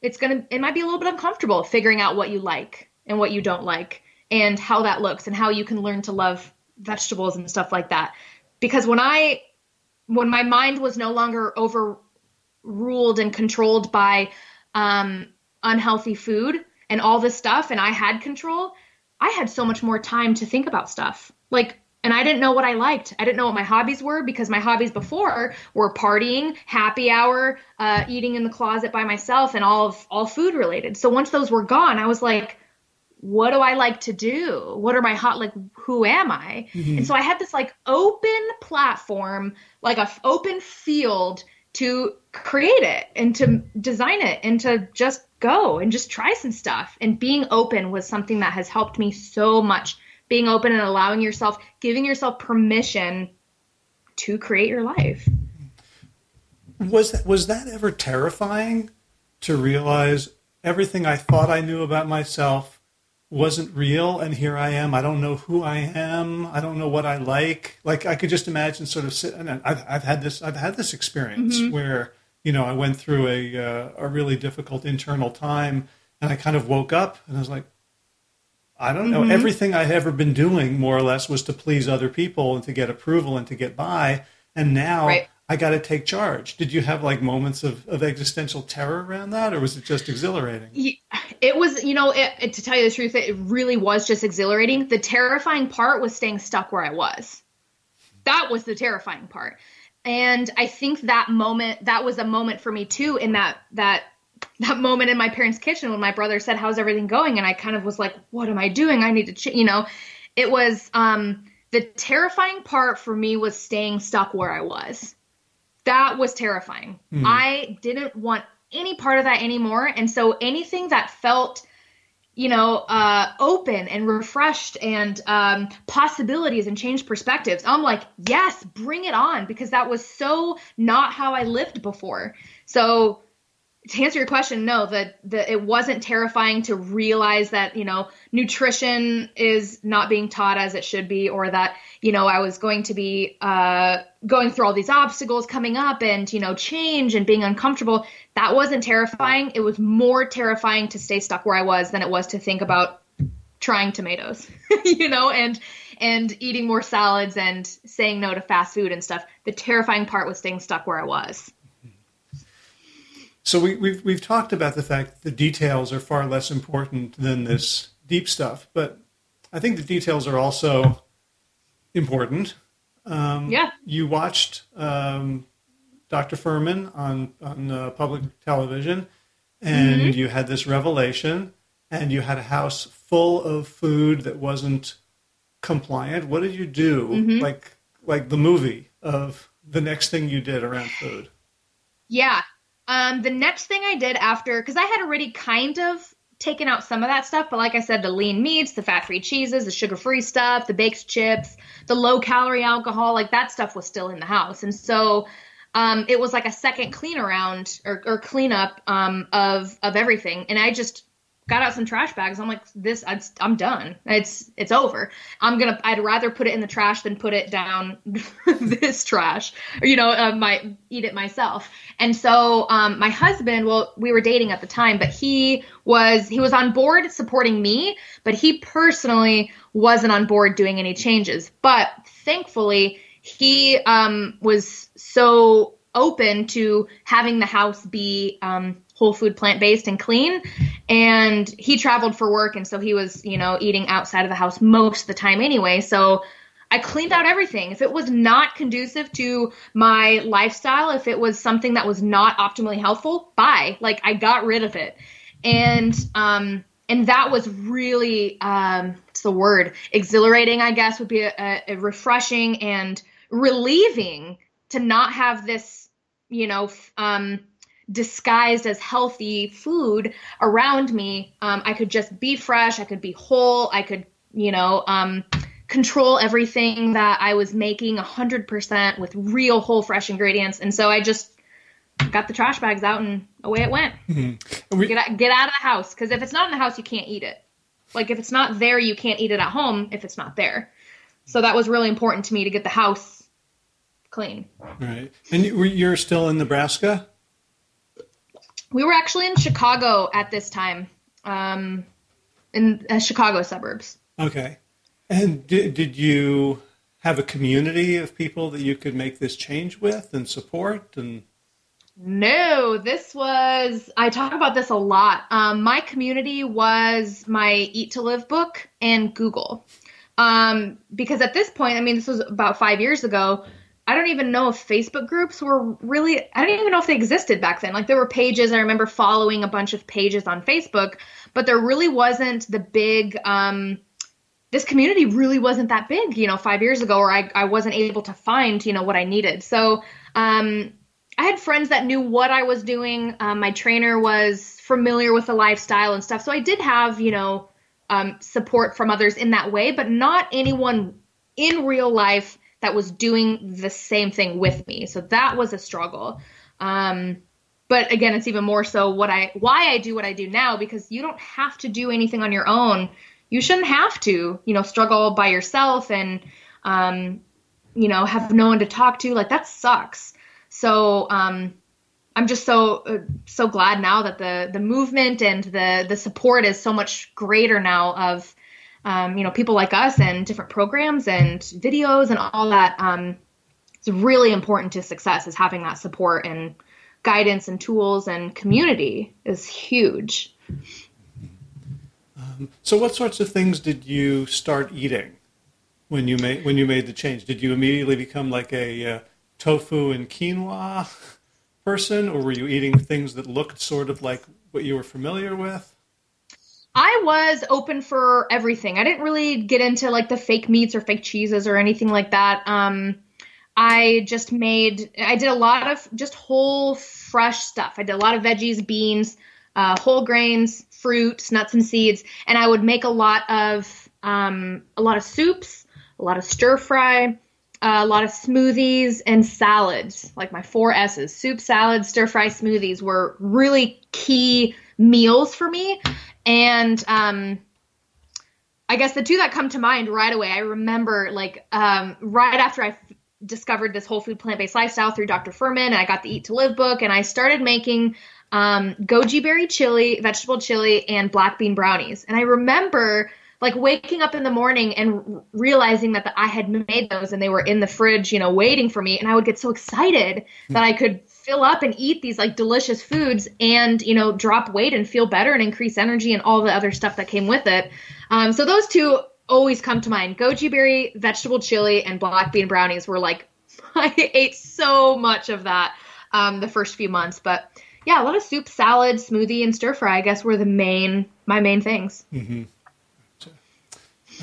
it's going to, it might be a little bit uncomfortable figuring out what you like and what you don't like and how that looks and how you can learn to love vegetables and stuff like that. Because when I, when my mind was no longer overruled and controlled by, um, unhealthy food and all this stuff and I had control, I had so much more time to think about stuff. Like, and I didn't know what I liked. I didn't know what my hobbies were because my hobbies before were partying, happy hour, uh, eating in the closet by myself, and all of all food related. So once those were gone, I was like, what do I like to do? What are my hot like? Who am I? Mm-hmm. And so I had this like open platform, like a f- open field to create it and to design it and to just go and just try some stuff. And being open was something that has helped me so much. Being open and allowing yourself, giving yourself permission to create your life. Was that, was that ever terrifying to realize everything I thought I knew about myself wasn't real and here I am. I don't know who I am. I don't know what I like. Like I could just imagine sort of sit and I've, I've had this, I've had this experience mm-hmm. where, you know, I went through a, uh, a really difficult internal time and I kind of woke up and I was like, I don't know. Mm-hmm. Everything I had ever been doing more or less was to please other people and to get approval and to get by. And now right. I got to take charge. Did you have like moments of, of existential terror around that, or was it just exhilarating? It was, you know, it, it, to tell you the truth, it really was just exhilarating. The terrifying part was staying stuck where I was. That was the terrifying part. And I think that moment, that was a moment for me too, in that, that, that moment in my parents' kitchen when my brother said, How's everything going? And I kind of was like, What am I doing? I need to, ch-, you know, it was, um, the terrifying part for me was staying stuck where I was that was terrifying. Mm. I didn't want any part of that anymore. And so anything that felt, you know, uh, open and refreshed and um, possibilities and changed perspectives, I'm like, yes, bring it on because that was so not how I lived before. So to answer your question, no, that the, it wasn't terrifying to realize that, you know, nutrition is not being taught as it should be, or that, you know, I was going to be uh, going through all these obstacles coming up and, you know, change and being uncomfortable. That wasn't terrifying. It was more terrifying to stay stuck where I was than it was to think about trying tomatoes, you know, and and eating more salads and saying no to fast food and stuff. The terrifying part was staying stuck where I was. So we, have we've, we've talked about the fact that the details are far less important than this deep stuff, but I think the details are also important. Um, yeah. You watched um, Dr. Fuhrman on on uh, public television, and mm-hmm. you had this revelation, and you had a house full of food that wasn't compliant. What did you do? Mm-hmm. Like like the movie of the next thing you did around food. Yeah. Um, the next thing I did after, because I had already kind of taken out some of that stuff, but like I said, the lean meats, the fat free cheeses, the sugar free stuff, the baked chips, the low calorie alcohol, like that stuff was still in the house. And so um, it was like a second clean around or, or cleanup um, of, of everything. And I just got out some trash bags. I'm like, this, I'm done. It's, it's over. I'm gonna, I'd rather put it in the trash than put it down this trash, or you know, uh, my eat it myself. And so, um, my husband, well, we were dating at the time, but he was, he was on board supporting me, but he personally wasn't on board doing any changes. But thankfully, he um, was so open to having the house be um, whole food plant based and clean. And he traveled for work and so he was you know eating outside of the house most of the time anyway. So i cleaned out everything. If it was not conducive to my lifestyle if it was something that was not optimally helpful bye. Like i got rid of it. And um and that was really um the word? Exhilarating i guess would be a, a refreshing and relieving to not have this you know um disguised as healthy food around me. Um, I could just be fresh. I could be whole. I could, you know, um, control everything that I was making 100% with real whole fresh ingredients. And so I just got the trash bags out and away it went. Mm-hmm. We- get, out, get out of the house. Because if it's not in the house, you can't eat it. Like if it's not there, you can't eat it at home if it's not there. So that was really important to me to get the house clean. Right. And you're still in Nebraska? we were actually in Chicago at this time, um, in uh, Chicago suburbs. Okay. And did, did you have a community of people that you could make this change with and support and no, this was, I talk about this a lot. Um, my community was my Eat to Live book and Google. Um, because at this point, I mean, this was about five years ago, I don't even know if Facebook groups were really, I don't even know if they existed back then. Like there were pages, I remember following a bunch of pages on Facebook, but there really wasn't the big, um, this community really wasn't that big, you know, five years ago, or I, I wasn't able to find, you know, what I needed. So, um, I had friends that knew what I was doing. Um, my trainer was familiar with the lifestyle and stuff. So I did have, you know, um, support from others in that way, but not anyone in real life that was doing the same thing with me. So that was a struggle. Um, but again, it's even more so what I why I do what I do now because you don't have to do anything on your own. You shouldn't have to, you know, struggle by yourself and um, you know have no one to talk to. Like that sucks. So um, I'm just so uh, so glad now that the the movement and the the support is so much greater now of um, you know, people like us and different programs and videos and all that. Um, it's really important to success is having that support and guidance and tools and community is huge. Um, so, what sorts of things did you start eating when you made when you made the change? Did you immediately become like a uh, tofu and quinoa person, or were you eating things that looked sort of like what you were familiar with? I was open for everything. I didn't really get into like the fake meats or fake cheeses or anything like that. Um, I just made, I did a lot of just whole fresh stuff. I did a lot of veggies, beans, uh, whole grains, fruits, nuts and seeds, and I would make a lot of, um, a lot of soups, a lot of stir fry, uh, a lot of smoothies and salads, like my four S's. Soup, salad, stir fry, smoothies were really key meals for me. And um, I guess the two that come to mind right away, I remember like um, right after I f- discovered this whole food plant based lifestyle through Dr. Fuhrman, and I got the Eat to Live book, and I started making um, goji berry chili, vegetable chili, and black bean brownies. And I remember like waking up in the morning and realizing that the, I had made those and they were in the fridge, you know, waiting for me. And I would get so excited that I could fill up and eat these like delicious foods and, you know, drop weight and feel better and increase energy and all the other stuff that came with it. Um, so those two always come to mind. Goji berry, vegetable chili, and black bean brownies were like, I ate so much of that um, the first few months. But yeah, a lot of soup, salad, smoothie, and stir fry, I guess, were the main, my main things. Mm-hmm.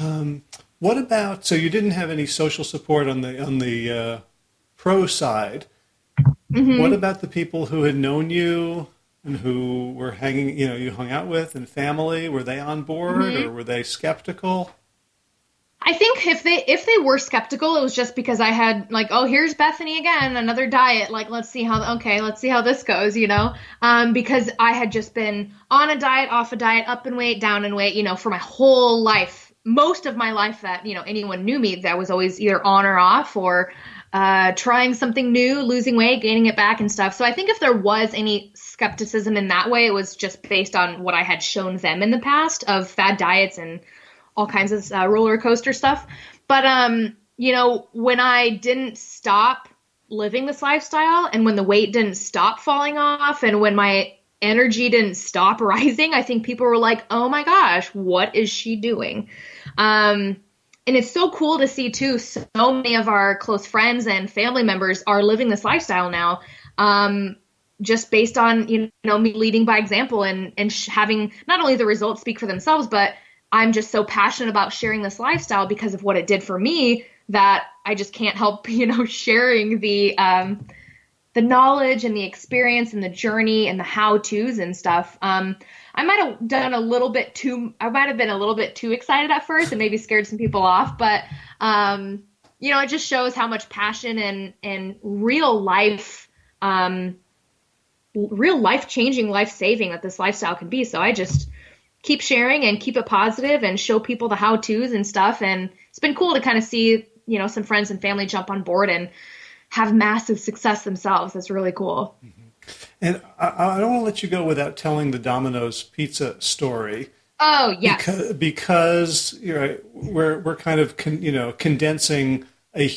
Um, what about so you didn't have any social support on the on the uh, pro side? Mm-hmm. What about the people who had known you and who were hanging, you know, you hung out with and family? Were they on board mm-hmm. or were they skeptical? I think if they if they were skeptical, it was just because I had like, oh, here's Bethany again, another diet. Like, let's see how okay, let's see how this goes, you know? Um, because I had just been on a diet, off a diet, up in weight, down in weight, you know, for my whole life. Most of my life that you know anyone knew me, that was always either on or off, or uh, trying something new, losing weight, gaining it back, and stuff. So I think if there was any skepticism in that way, it was just based on what I had shown them in the past of fad diets and all kinds of uh, roller coaster stuff. But um, you know, when I didn't stop living this lifestyle and when the weight didn't stop falling off and when my energy didn't stop rising, I think people were like, "Oh my gosh, what is she doing?" Um, and it's so cool to see too. So many of our close friends and family members are living this lifestyle now. Um, just based on you know me leading by example and and having not only the results speak for themselves, but I'm just so passionate about sharing this lifestyle because of what it did for me that I just can't help, you know, sharing the um, the knowledge and the experience and the journey and the how tos and stuff. Um, I might have done a little bit too. I might have been a little bit too excited at first and maybe scared some people off, but um, you know, it just shows how much passion and and real life. Um, real life changing life saving that this lifestyle can be so i just keep sharing and keep it positive and show people the how to's and stuff. And it's been cool to kind of see, you know, some friends and family jump on board and have massive success themselves. That's really cool. Mm-hmm. And I, I don't want to let you go without telling the Domino's pizza story. Oh yes, because, because you know, we're we're kind of con, you know condensing a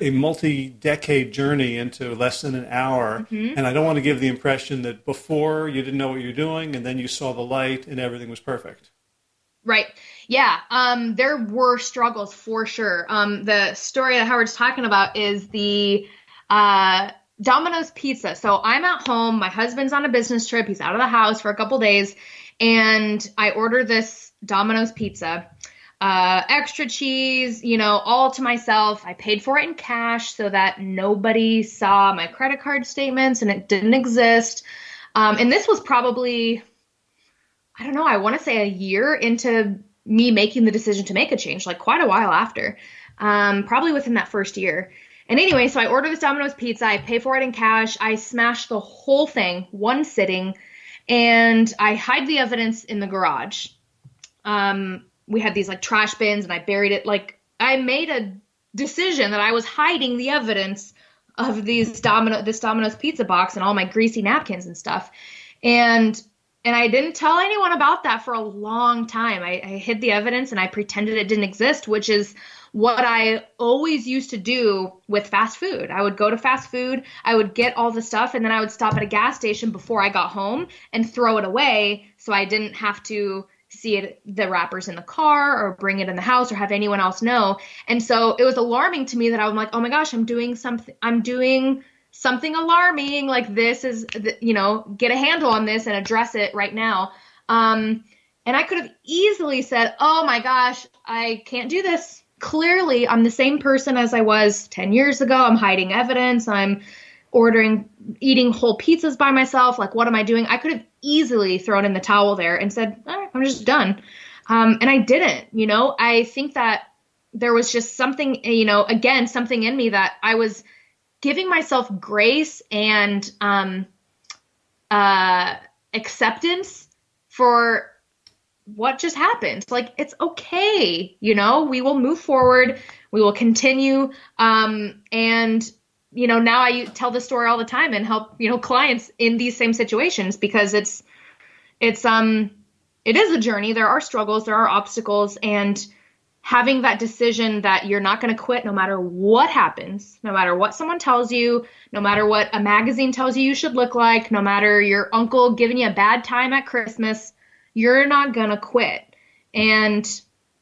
a multi-decade journey into less than an hour. Mm-hmm. and i don't want to give the impression that before you didn't know what you're doing and then you saw the light and everything was perfect. Right. Yeah um, there were struggles for sure. Um, the story that howard's talking about is the uh, domino's pizza so i'm at home my husband's on a business trip he's out of the house for a couple days and i order this domino's pizza uh, extra cheese, you know, all to myself. I paid for it in cash so that nobody saw my credit card statements and it didn't exist. Um, and this was probably, I don't know, I want to say a year into me making the decision to make a change, like quite a while after, um, probably within that first year. And anyway, so I order this Domino's pizza, I pay for it in cash, I smash the whole thing, one sitting, and I hide the evidence in the garage. Um, we had these like trash bins and I buried it. Like I made a decision that I was hiding the evidence of these domino this Domino's pizza box and all my greasy napkins and stuff. And and I didn't tell anyone about that for a long time. I, I hid the evidence and I pretended it didn't exist, which is what I always used to do with fast food. I would go to fast food, I would get all the stuff, and then I would stop at a gas station before I got home and throw it away so I didn't have to see it the wrappers in the car or bring it in the house or have anyone else know. And so it was alarming to me that I'm like, oh my gosh, I'm doing something. I'm doing something alarming. Like this is, you know, get a handle on this and address it right now. Um, and I could have easily said, oh my gosh, I can't do this. Clearly, I'm the same person as I was 10 years ago. I'm hiding evidence. I'm ordering, eating whole pizzas by myself. Like, what am I doing? I could have easily thrown in the towel there and said, I'm just done. Um, and I didn't, you know, I think that there was just something, you know, again, something in me that I was giving myself grace and um, uh, acceptance for what just happened. Like, it's okay, you know, we will move forward, we will continue. Um, and you know, now I tell the story all the time and help, you know, clients in these same situations because it's, it's, um, it is a journey. There are struggles, there are obstacles, and having that decision that you're not going to quit no matter what happens, no matter what someone tells you, no matter what a magazine tells you you should look like, no matter your uncle giving you a bad time at Christmas, you're not going to quit. And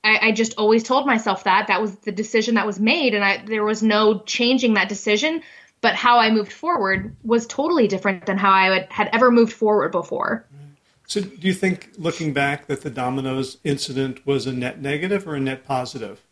I, I, just always told myself that that was the decision that was made, and I, there was no changing that decision. But how I moved forward was totally different than how I would, had ever moved forward before. So, do you think, looking back, that the Domino's incident was a net negative or a net positive?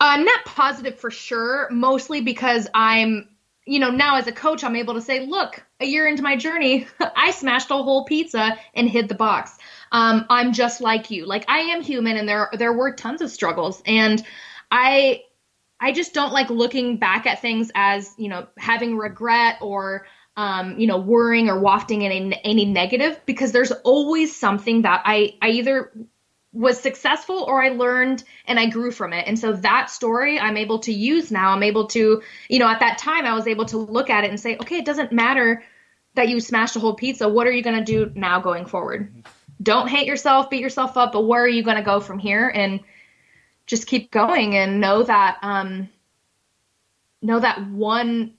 Uh, net positive for sure, mostly because I'm you know, now as a coach, I'm able to say, look, a year into my journey, I smashed a whole pizza and hid the box. Um, I'm just like you. Like I am human, and there there were tons of struggles, and I I just don't like looking back at things as you know having regret or um, you know worrying or wafting in any, negative because there's always something that I I either was successful or I learned and I grew from it. And so that story I'm able to use now. I'm able to, you know, at that time I was able to look at it and say, okay, it doesn't matter that you smashed a whole pizza. What are you going to do now going forward? Don't hate yourself, beat yourself up, but where are you going to go from here? And just keep going and know that, um, know that one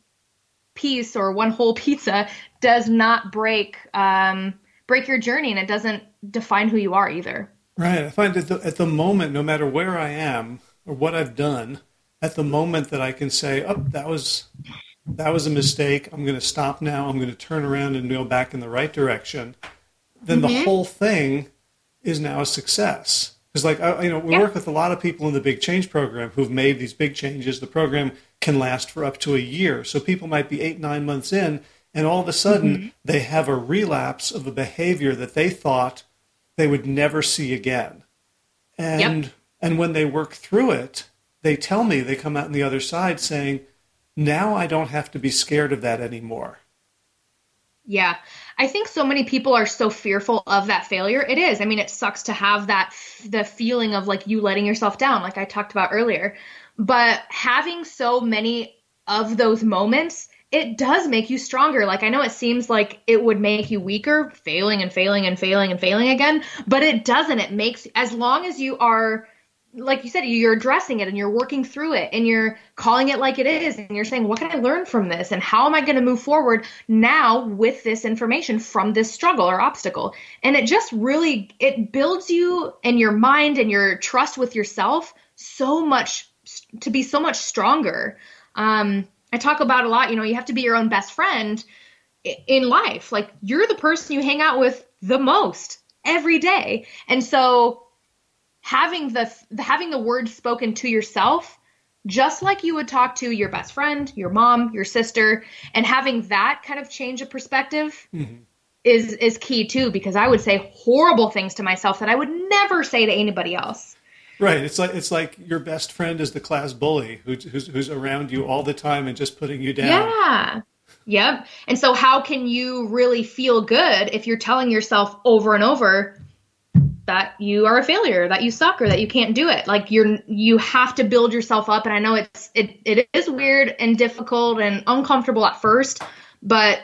piece or one whole pizza does not break, um, break your journey and it doesn't define who you are either. Right. I find at the, at the moment, no matter where I am or what I've done, at the moment that I can say, "Oh, that was that was a mistake. I'm going to stop now. I'm going to turn around and go back in the right direction." Then mm-hmm. the whole thing is now a success. Because, like, I, you know, we yeah. work with a lot of people in the Big Change program who've made these big changes. The program can last for up to a year, so people might be eight, nine months in, and all of a sudden mm-hmm. they have a relapse of a behavior that they thought they would never see again. And yep. and when they work through it, they tell me they come out on the other side saying, "Now I don't have to be scared of that anymore." Yeah. I think so many people are so fearful of that failure. It is. I mean, it sucks to have that the feeling of like you letting yourself down like I talked about earlier. But having so many of those moments it does make you stronger. Like I know it seems like it would make you weaker, failing and failing and failing and failing again, but it doesn't. It makes as long as you are like you said, you're addressing it and you're working through it and you're calling it like it is and you're saying, what can I learn from this? And how am I going to move forward now with this information from this struggle or obstacle? And it just really, it builds you and your mind and your trust with yourself so much to be so much stronger. Um, I talk about a lot, you know, you have to be your own best friend in life. Like you're the person you hang out with the most every day. And so having the having the words spoken to yourself just like you would talk to your best friend, your mom, your sister, and having that kind of change of perspective mm-hmm. is is key too because I would say horrible things to myself that I would never say to anybody else. Right. It's like it's like your best friend is the class bully who's who's, who's around you all the time and just putting you down. Yeah. Yep. And so how can you really feel good if you're telling yourself over and over that you are a failure, that you suck or that you can't do it? Like you're you have to build yourself up and I know it's it it is weird and difficult and uncomfortable at first, but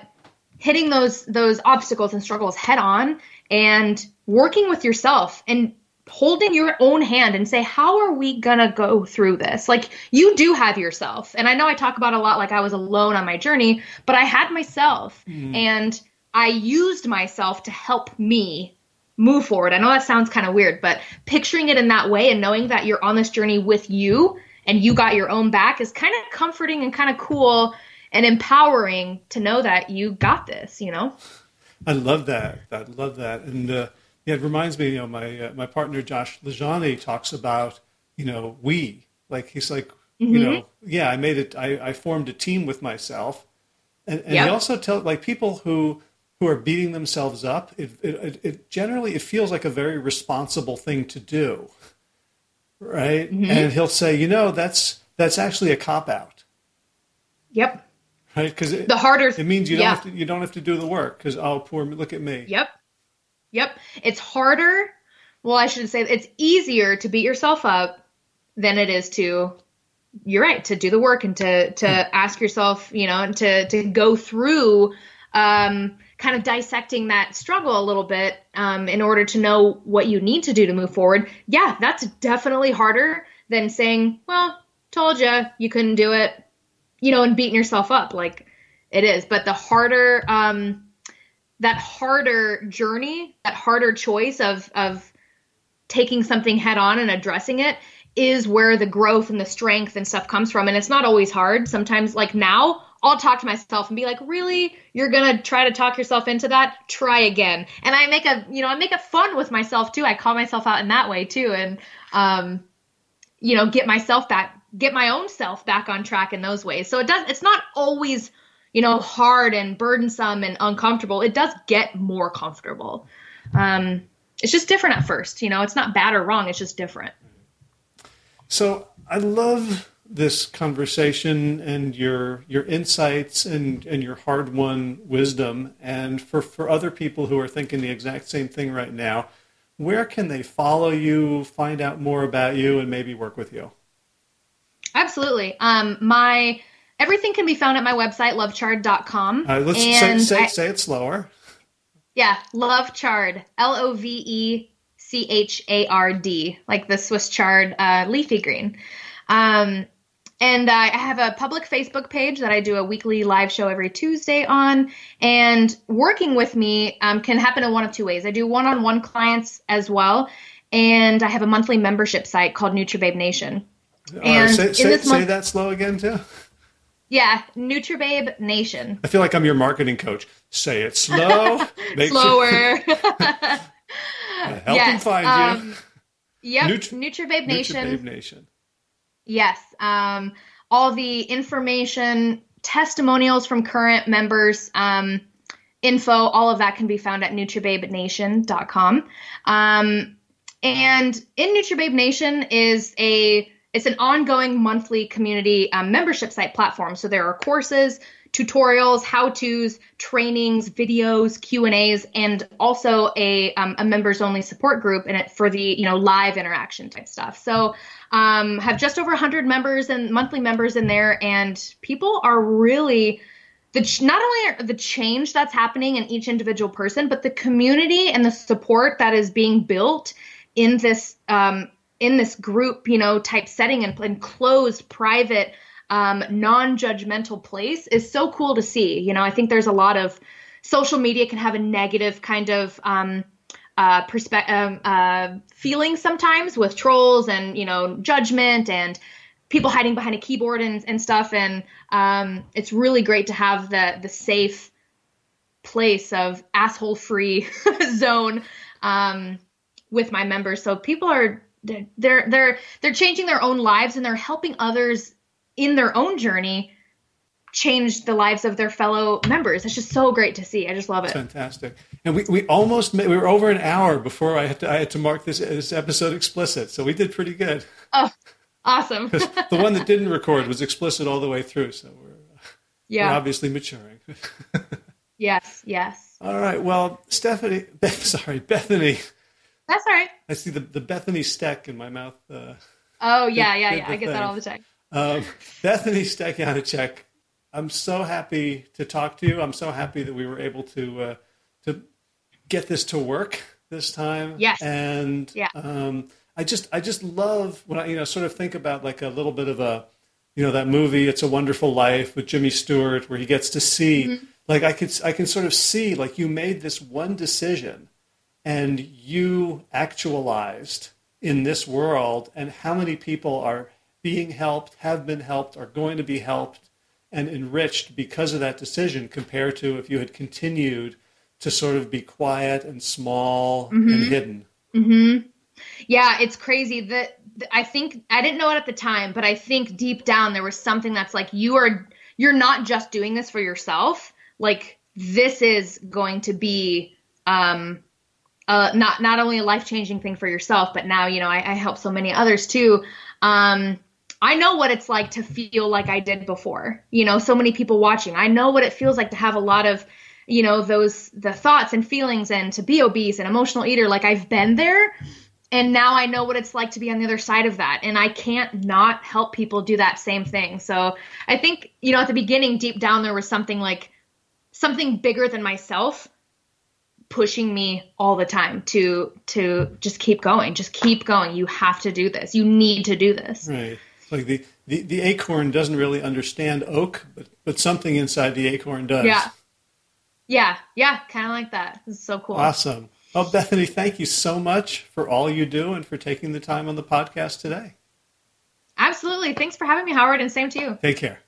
hitting those those obstacles and struggles head on and working with yourself and holding your own hand and say how are we gonna go through this like you do have yourself and i know i talk about a lot like i was alone on my journey but i had myself mm. and i used myself to help me move forward i know that sounds kind of weird but picturing it in that way and knowing that you're on this journey with you and you got your own back is kind of comforting and kind of cool and empowering to know that you got this you know i love that i love that and uh yeah, it reminds me, you know, my uh, my partner Josh LaJaunie talks about, you know, we like he's like, mm-hmm. you know, yeah, I made it. I, I formed a team with myself, and, and yep. he also tell like people who who are beating themselves up. It, it, it generally it feels like a very responsible thing to do, right? Mm-hmm. And he'll say, you know, that's that's actually a cop out. Yep. Right, because the harder it means you don't yeah. have to you don't have to do the work because oh poor look at me. Yep. Yep. It's harder. Well, I shouldn't say it's easier to beat yourself up than it is to you're right to do the work and to to hmm. ask yourself you know and to to go through um, kind of dissecting that struggle a little bit um, in order to know what you need to do to move forward yeah that's definitely harder than saying well told you you couldn't do it you know and beating yourself up like it is but the harder um, that harder journey, that harder choice of of taking something head on and addressing it is where the growth and the strength and stuff comes from. And it's not always hard. Sometimes, like now, I'll talk to myself and be like, really? You're going to try to talk yourself into that? Try again. And I make a, you know, I make it fun with myself too. I call myself out in that way too. And, um, you know, get myself back get my own self back on track in those ways. So it does it's not always, you know, hard and burdensome and uncomfortable. It does get more comfortable. Um, it's just different at first, you know, it's not bad or wrong, it's just different. So I love this conversation and your your insights and, and your hard won wisdom. And for, for other people who are thinking the exact same thing right now, where can they follow you, find out more about you, and maybe work with you? Absolutely. Um, my everything can be found at my website, lovechard.com. Uh, let's say, say, I, say it slower. Yeah, love chard. L O V E C H A R D, like the Swiss chard uh, leafy green. Um, and I have a public Facebook page that I do a weekly live show every Tuesday on. And working with me um, can happen in one of two ways. I do one on one clients as well. And I have a monthly membership site called NutriBabe Nation. And say, say, month- say that slow again, too. Yeah, NutriBabe Nation. I feel like I'm your marketing coach. Say it slow. Slower. Help yes, them find um, you. Yep, Nutri- NutriBabe Nation. NutriBabe Nation. Yes. Um, all the information, testimonials from current members, um, info, all of that can be found at NutriBabeNation.com. Um, and in NutriBabe Nation is a it's an ongoing monthly community um, membership site platform. So there are courses, tutorials, how-tos, trainings, videos, Q and A's, and also a, um, a members-only support group in it for the you know live interaction type stuff. So um, have just over 100 members and monthly members in there, and people are really the not only the change that's happening in each individual person, but the community and the support that is being built in this um, in this group, you know, type setting and, and closed, private um, non-judgmental place is so cool to see. You know, I think there's a lot of social media can have a negative kind of um, uh, perspe- um, uh, feeling sometimes with trolls and you know judgment and people hiding behind a keyboard and, and stuff. And um, it's really great to have the the safe place of asshole free zone um, with my members. So people are they're they're they're changing their own lives and they're helping others in their own journey change the lives of their fellow members. It's just so great to see. I just love it. Fantastic. And we, we almost made, we were over an hour before I had to I had to mark this this episode explicit. So we did pretty good. Oh, awesome. the one that didn't record was explicit all the way through. So we're yeah we're obviously maturing. yes. Yes. All right. Well, Stephanie, Beth, sorry, Bethany. That's all right. I see the the Bethany Steck in my mouth. Uh, oh yeah, yeah, yeah. I get that all the time. Um, Bethany Steck I'm so happy to talk to you. I'm so happy that we were able to uh, to get this to work this time. Yes. And yeah. Um, I just I just love when I you know sort of think about like a little bit of a you know that movie It's a Wonderful Life with Jimmy Stewart where he gets to see mm-hmm. like I could I can sort of see like you made this one decision and you actualized in this world and how many people are being helped, have been helped, are going to be helped and enriched because of that decision compared to if you had continued to sort of be quiet and small mm-hmm. and hidden. Mm-hmm. Yeah, it's crazy that I think I didn't know it at the time, but I think deep down there was something that's like you are you're not just doing this for yourself. Like this is going to be um uh not not only a life changing thing for yourself, but now you know I, I help so many others too. Um I know what it's like to feel like I did before. You know, so many people watching. I know what it feels like to have a lot of, you know, those the thoughts and feelings and to be obese and emotional eater. Like I've been there and now I know what it's like to be on the other side of that. And I can't not help people do that same thing. So I think, you know, at the beginning, deep down, there was something like something bigger than myself pushing me all the time to to just keep going just keep going you have to do this you need to do this right like the, the, the acorn doesn't really understand oak, but, but something inside the acorn does. Yeah. Yeah. Yeah. Kind of like that. It's so cool. Awesome. Well, Bethany, thank you so much for all you do and for taking the time on the podcast today. Absolutely. Thanks for having me, Howard, and same to you. Take care.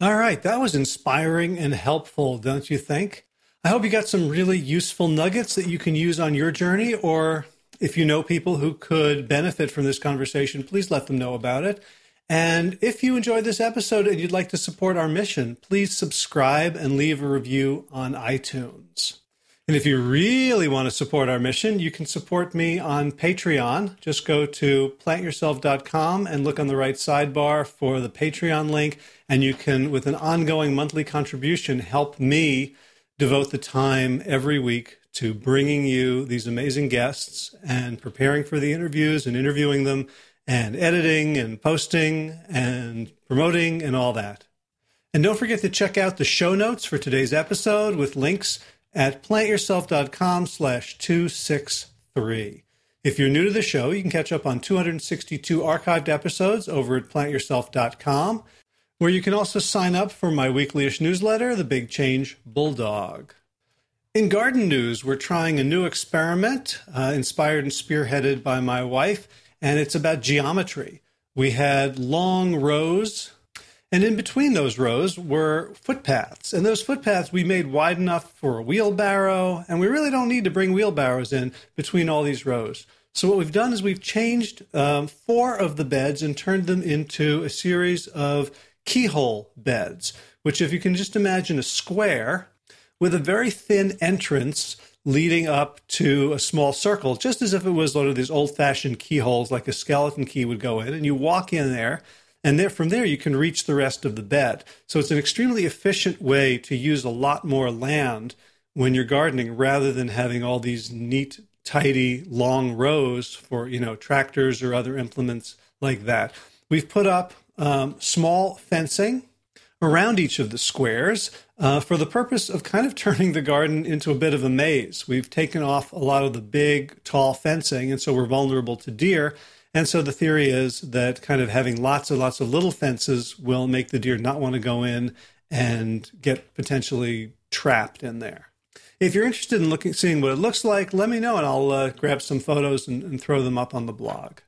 All right. That was inspiring and helpful, don't you think? I hope you got some really useful nuggets that you can use on your journey or if you know people who could benefit from this conversation, please let them know about it. And if you enjoyed this episode and you'd like to support our mission, please subscribe and leave a review on iTunes. And if you really want to support our mission, you can support me on Patreon. Just go to plantyourself.com and look on the right sidebar for the Patreon link. And you can, with an ongoing monthly contribution, help me devote the time every week to bringing you these amazing guests and preparing for the interviews and interviewing them and editing and posting and promoting and all that. And don't forget to check out the show notes for today's episode with links at plantyourself.com slash 263. If you're new to the show, you can catch up on 262 archived episodes over at plantyourself.com, where you can also sign up for my weekly-ish newsletter, The Big Change Bulldog. In garden news, we're trying a new experiment uh, inspired and spearheaded by my wife, and it's about geometry. We had long rows and in between those rows were footpaths. And those footpaths we made wide enough for a wheelbarrow. And we really don't need to bring wheelbarrows in between all these rows. So what we've done is we've changed um, four of the beds and turned them into a series of keyhole beds, which if you can just imagine a square with a very thin entrance leading up to a small circle, just as if it was one of these old fashioned keyholes like a skeleton key would go in. And you walk in there and there, from there, you can reach the rest of the bed. So it's an extremely efficient way to use a lot more land when you're gardening rather than having all these neat, tidy, long rows for, you know, tractors or other implements like that. We've put up um, small fencing around each of the squares uh, for the purpose of kind of turning the garden into a bit of a maze. We've taken off a lot of the big, tall fencing, and so we're vulnerable to deer. And so the theory is that kind of having lots and lots of little fences will make the deer not want to go in and get potentially trapped in there. If you're interested in looking, seeing what it looks like, let me know and I'll uh, grab some photos and, and throw them up on the blog.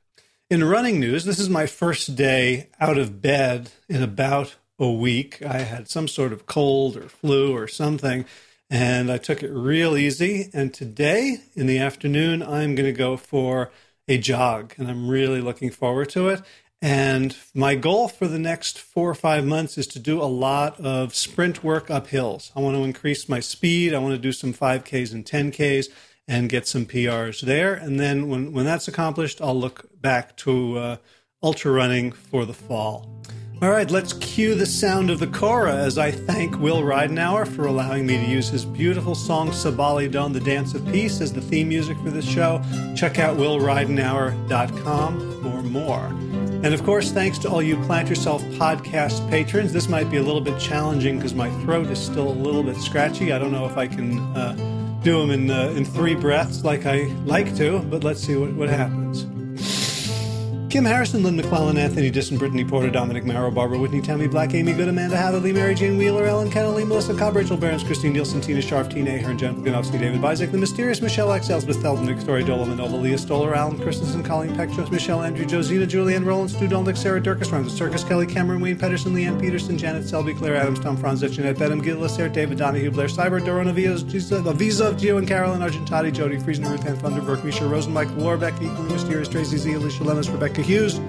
In running news, this is my first day out of bed in about a week. I had some sort of cold or flu or something, and I took it real easy. And today in the afternoon, I'm going to go for a jog, and I'm really looking forward to it. And my goal for the next four or five months is to do a lot of sprint work up hills. I want to increase my speed. I want to do some 5Ks and 10Ks and get some PRs there. And then when, when that's accomplished, I'll look back to uh, ultra running for the fall. All right, let's cue the sound of the kora as I thank Will Ridenour for allowing me to use his beautiful song Sabali Don, the Dance of Peace, as the theme music for this show. Check out willridenour.com for more. And of course, thanks to all you Plant Yourself podcast patrons. This might be a little bit challenging because my throat is still a little bit scratchy. I don't know if I can uh, do them in, uh, in three breaths like I like to, but let's see what, what happens. Kim Harrison, Lynn McClellan, Anthony Disson, Brittany Porter, Dominic Marrow, Barbara Whitney, Tammy Black, Amy Good, Amanda Hatherley, Mary Jane Wheeler, Ellen Kennelly, Melissa Cobb, Rachel Barons, Christine Nielsen, Tina Sharf, Tina Ahern, Jennifer Ganowski, David Bizek, The Mysterious Michelle X, Elsbeth Thelton, Victoria Dola, Manova, Leah Stoller, Alan Christensen, Colleen Peck, Michelle Andrew, Josina, Julianne Roland, Stu Dolnick, Sarah Durkis, Rhymes Circus, Kelly Cameron, Wayne Pedersen, Leanne Peterson, Janet Selby, Claire Adams, Tom Franzich, Jeanette Bedham, Gil Lacer, David Donahue, Blair Cyber, Dorona Visa of Gio and Carolyn Argentati, Jody Friesen, Ruth Ann Thunderberg, Misha Rosen, Michael Warbeck, Equally Mysterious, Tracy Z, Alicia Lemus, Rebecca Hughes.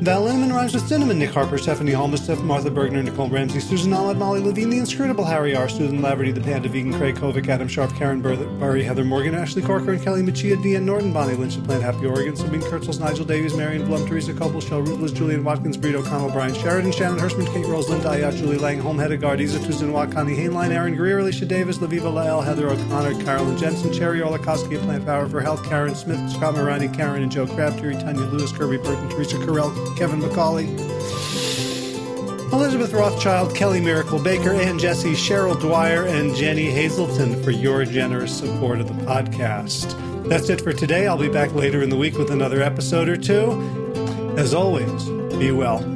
Val Linneman rhymes with cinnamon. Nick Harper, Stephanie Holmestead, Martha Bergner, Nicole Ramsey, Susan Ahmad, Molly Levine, the inscrutable Harry R., Susan Laverty, the Panda Vegan, Craig Kovic, Adam Sharp, Karen Burry, Heather Morgan, Ashley Corker, and Kelly Machia, Deanne Norton, Bonnie Lynch, the Plant Happy Oregon, Sabine Kurtzels, Nigel Davies, Marion Blum, Teresa Copel, Shell Ruthless, Julian Watkins, Breed O'Connell, Brian Sheridan, Shannon Hirschman, Kate Rose, Linda Ayat, Julie Lang, Home Hedegard, Isa Tuzin, Connie Hainline, Aaron Greer, Alicia Davis, Laviva Lael, Heather O'Connor, Carolyn Jensen, Cherry Olakoski, Plant Power for Health, Karen Smith, Scott Morani, Karen and Joe Crabtree, Tanya Lewis, Kirby Burton, Teresa Carell, Kevin McCauley, Elizabeth Rothschild, Kelly Miracle Baker, and Jesse, Cheryl Dwyer, and Jenny Hazelton for your generous support of the podcast. That's it for today. I'll be back later in the week with another episode or two. As always, be well.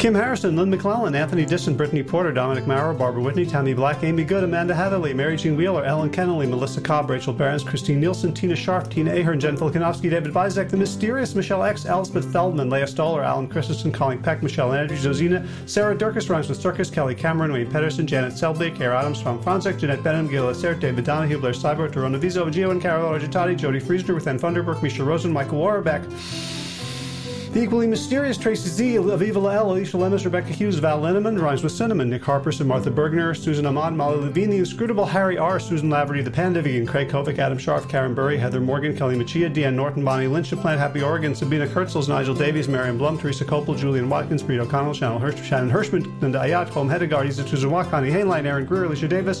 Kim Harrison, Lynn McClellan, Anthony Disson, Brittany Porter, Dominic Maurer, Barbara Whitney, Tammy Black, Amy Good, Amanda Heatherly, Mary Jean Wheeler, Ellen Kennelly, Melissa Cobb, Rachel Barons, Christine Nielsen, Tina Sharp, Tina Ahern, Jen Filikanovsky, David Vizek, The Mysterious, Michelle X, Elspeth Feldman, Leah Stoller, Alan Christensen, Colin Peck, Michelle Andrews, Josina, Sarah Durkis, rhymes with Circus, Kelly Cameron, Wayne Pedersen, Janet Selblake, Air Adams, Tom Franzek, Jeanette Benham, Gil Assert, David Donahue, Blair Cyber, Torona Vizo, Gio and Carol Argentati, Jody Friesner, with Ann Funderburg, Misha Rosen, Michael Warbeck. The equally mysterious Tracy Z, Aviva L, Alicia Lemus, Rebecca Hughes, Val Linneman, rhymes with Cinnamon, Nick Harperson, Martha Bergner, Susan Ahmad, Molly Levine, the inscrutable Harry R, Susan Laverty, the Panda Vegan, Craig Kovic, Adam Sharf, Karen Burry, Heather Morgan, Kelly Machia, Deanne Norton, Bonnie Lynch, Plant Happy Oregon, Sabina Kurtzels, Nigel Davies, Marion Blum, Teresa Copel, Julian Watkins, Breed O'Connell, Shannon, Hirsch, Shannon Hirschman, Linda Ayat, Holm Hedegaard, Isa Tuzawak, Connie Hainline, Aaron Greer, Alicia Davis,